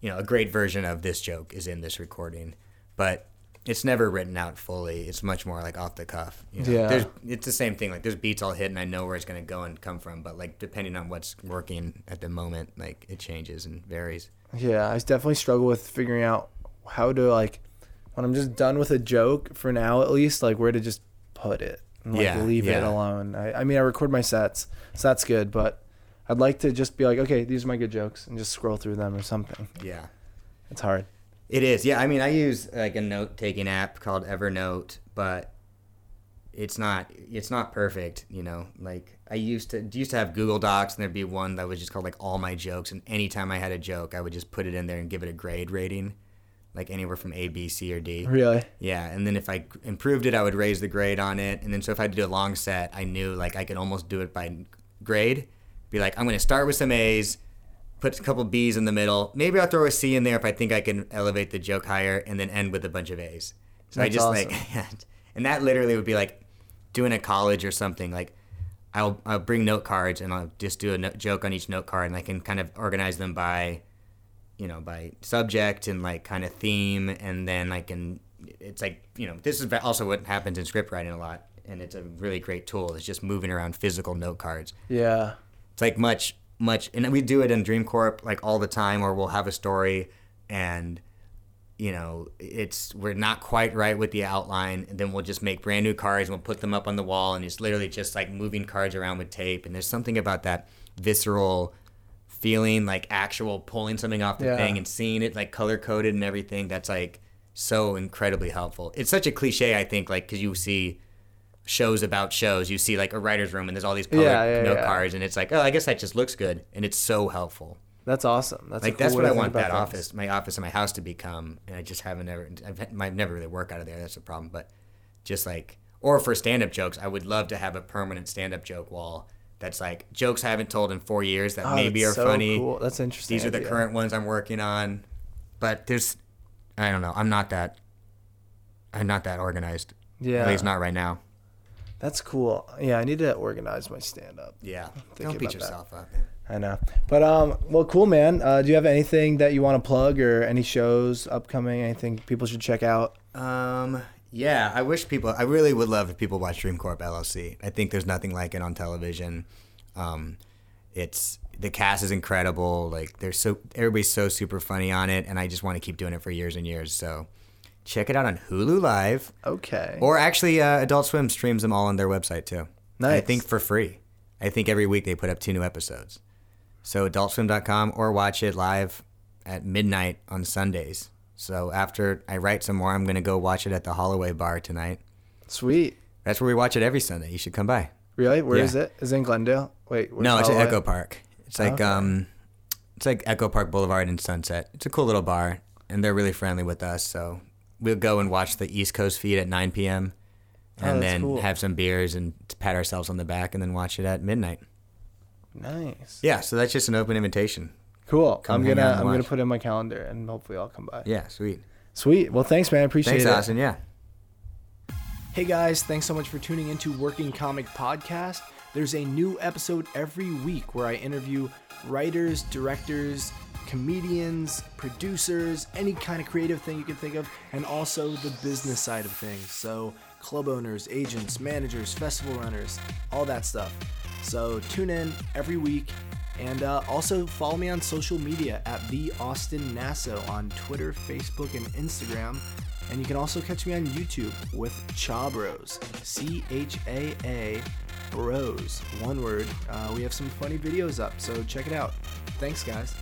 you know, a great version of this joke is in this recording, but it's never written out fully. It's much more like off the cuff. You know? Yeah. There's, it's the same thing. Like there's beats I'll hit and I know where it's gonna go and come from, but like depending on what's working at the moment, like it changes and varies. Yeah, I definitely struggle with figuring out how to like when I'm just done with a joke for now at least, like where to just put it and like Yeah, leave it yeah. alone. I, I mean, I record my sets, so that's good, but I'd like to just be like, okay, these are my good jokes, and just scroll through them or something. Yeah. It's hard. It is, yeah. I mean, I use like a note taking app called Evernote, but it's not it's not perfect. You know, like I used to used to have Google Docs, and there'd be one that was just called like all my jokes, and anytime I had a joke, I would just put it in there and give it a grade rating, like anywhere from A, B, C, or D. Really? Yeah, and then if I improved it, I would raise the grade on it, and then so if I had to do a long set, I knew like I could almost do it by grade. Be like, I'm going to start with some A's, put a couple B's in the middle. Maybe I'll throw a C in there if I think I can elevate the joke higher, and then end with a bunch of A's. So I just awesome. like, *laughs* and that literally would be like doing a college or something, like I'll I'll bring note cards and I'll just do a no- joke on each note card, and I can kind of organize them by, you know, by subject and like kind of theme, and then I can. It's like you know, this is also what happens in script writing a lot, and it's a really great tool. It's just moving around physical note cards. Yeah. It's like much much, and we do it in Dream Corp like all the time, or we'll have a story and you know, it's we're not quite right with the outline, and then we'll just make brand new cards and we'll put them up on the wall, and it's literally just like moving cards around with tape. And there's something about that visceral feeling, like actual pulling something off the Yeah. thing and seeing it like color coded and everything. That's like so incredibly helpful. It's such a cliche, I think, like because you see shows about shows, you see like a writer's room, and there's all these colored Yeah, yeah, note yeah. cards, and it's like, oh, I guess that just looks good, and it's so helpful That's awesome. That's a like cool that's what I want that things. office, my office and my house to become, and I just haven't ever, I've never really work out of there. That's the problem. But just like, or for stand-up jokes, I would love to have a permanent stand-up joke wall that's like jokes I haven't told in four years that Oh, maybe are so funny. Cool. That's interesting. These are the current ones I'm working on, but there's, I don't know, I'm not that, I'm not that organized. Yeah. at least not right now. That's cool. Yeah, I need to organize my stand up. Yeah, don't beat about that. yourself up. I know. But um well cool man. Uh, do you have anything that you want to plug or any shows upcoming, anything people should check out? Um, yeah, I wish people. I really would love if people watch Dream Corp LLC. I think there's nothing like it on television. Um, it's the cast is incredible. Like they're so everybody's so super funny on it, and I just want to keep doing it for years and years. So check it out on Hulu Live, Okay. or actually uh, Adult Swim streams them all on their website too. Nice. I think for free. I think every week they put up two new episodes. So adultswim.com or watch it live at midnight on Sundays. So after I write some more, I'm going to go watch it at the Holloway Bar tonight. Sweet. That's where we watch it every Sunday. You should come by. Really? Where is Yeah. it? Is it in Glendale? Wait. no, it's at Echo Park. It's like Okay. um it's like Echo Park Boulevard and Sunset. It's a cool little bar and they're really friendly with us, so we'll go and watch the East Coast feed at 9 p.m. Oh, and that's then cool. have some beers and pat ourselves on the back and then watch it at midnight. Nice. Yeah, so that's just an open invitation. Cool. Come I'm gonna I'm gonna put in my calendar and hopefully I'll come by. Yeah, sweet. Sweet. Well, thanks, man. I appreciate Thanks, it. Austin. Yeah. Hey guys, thanks so much for tuning into Working Comic Podcast. There's a new episode every week where I interview writers, directors, comedians, producers, any kind of creative thing you can think of, and also the business side of things. So, club owners, agents, managers, festival runners, all that stuff. So, tune in every week. And uh, also follow me on social media at the Austin Nasso on Twitter, Facebook, and Instagram. And you can also catch me on YouTube with Cha Bros. C H A A Bros. One word. Uh, we have some funny videos up, so check it out. Thanks, guys.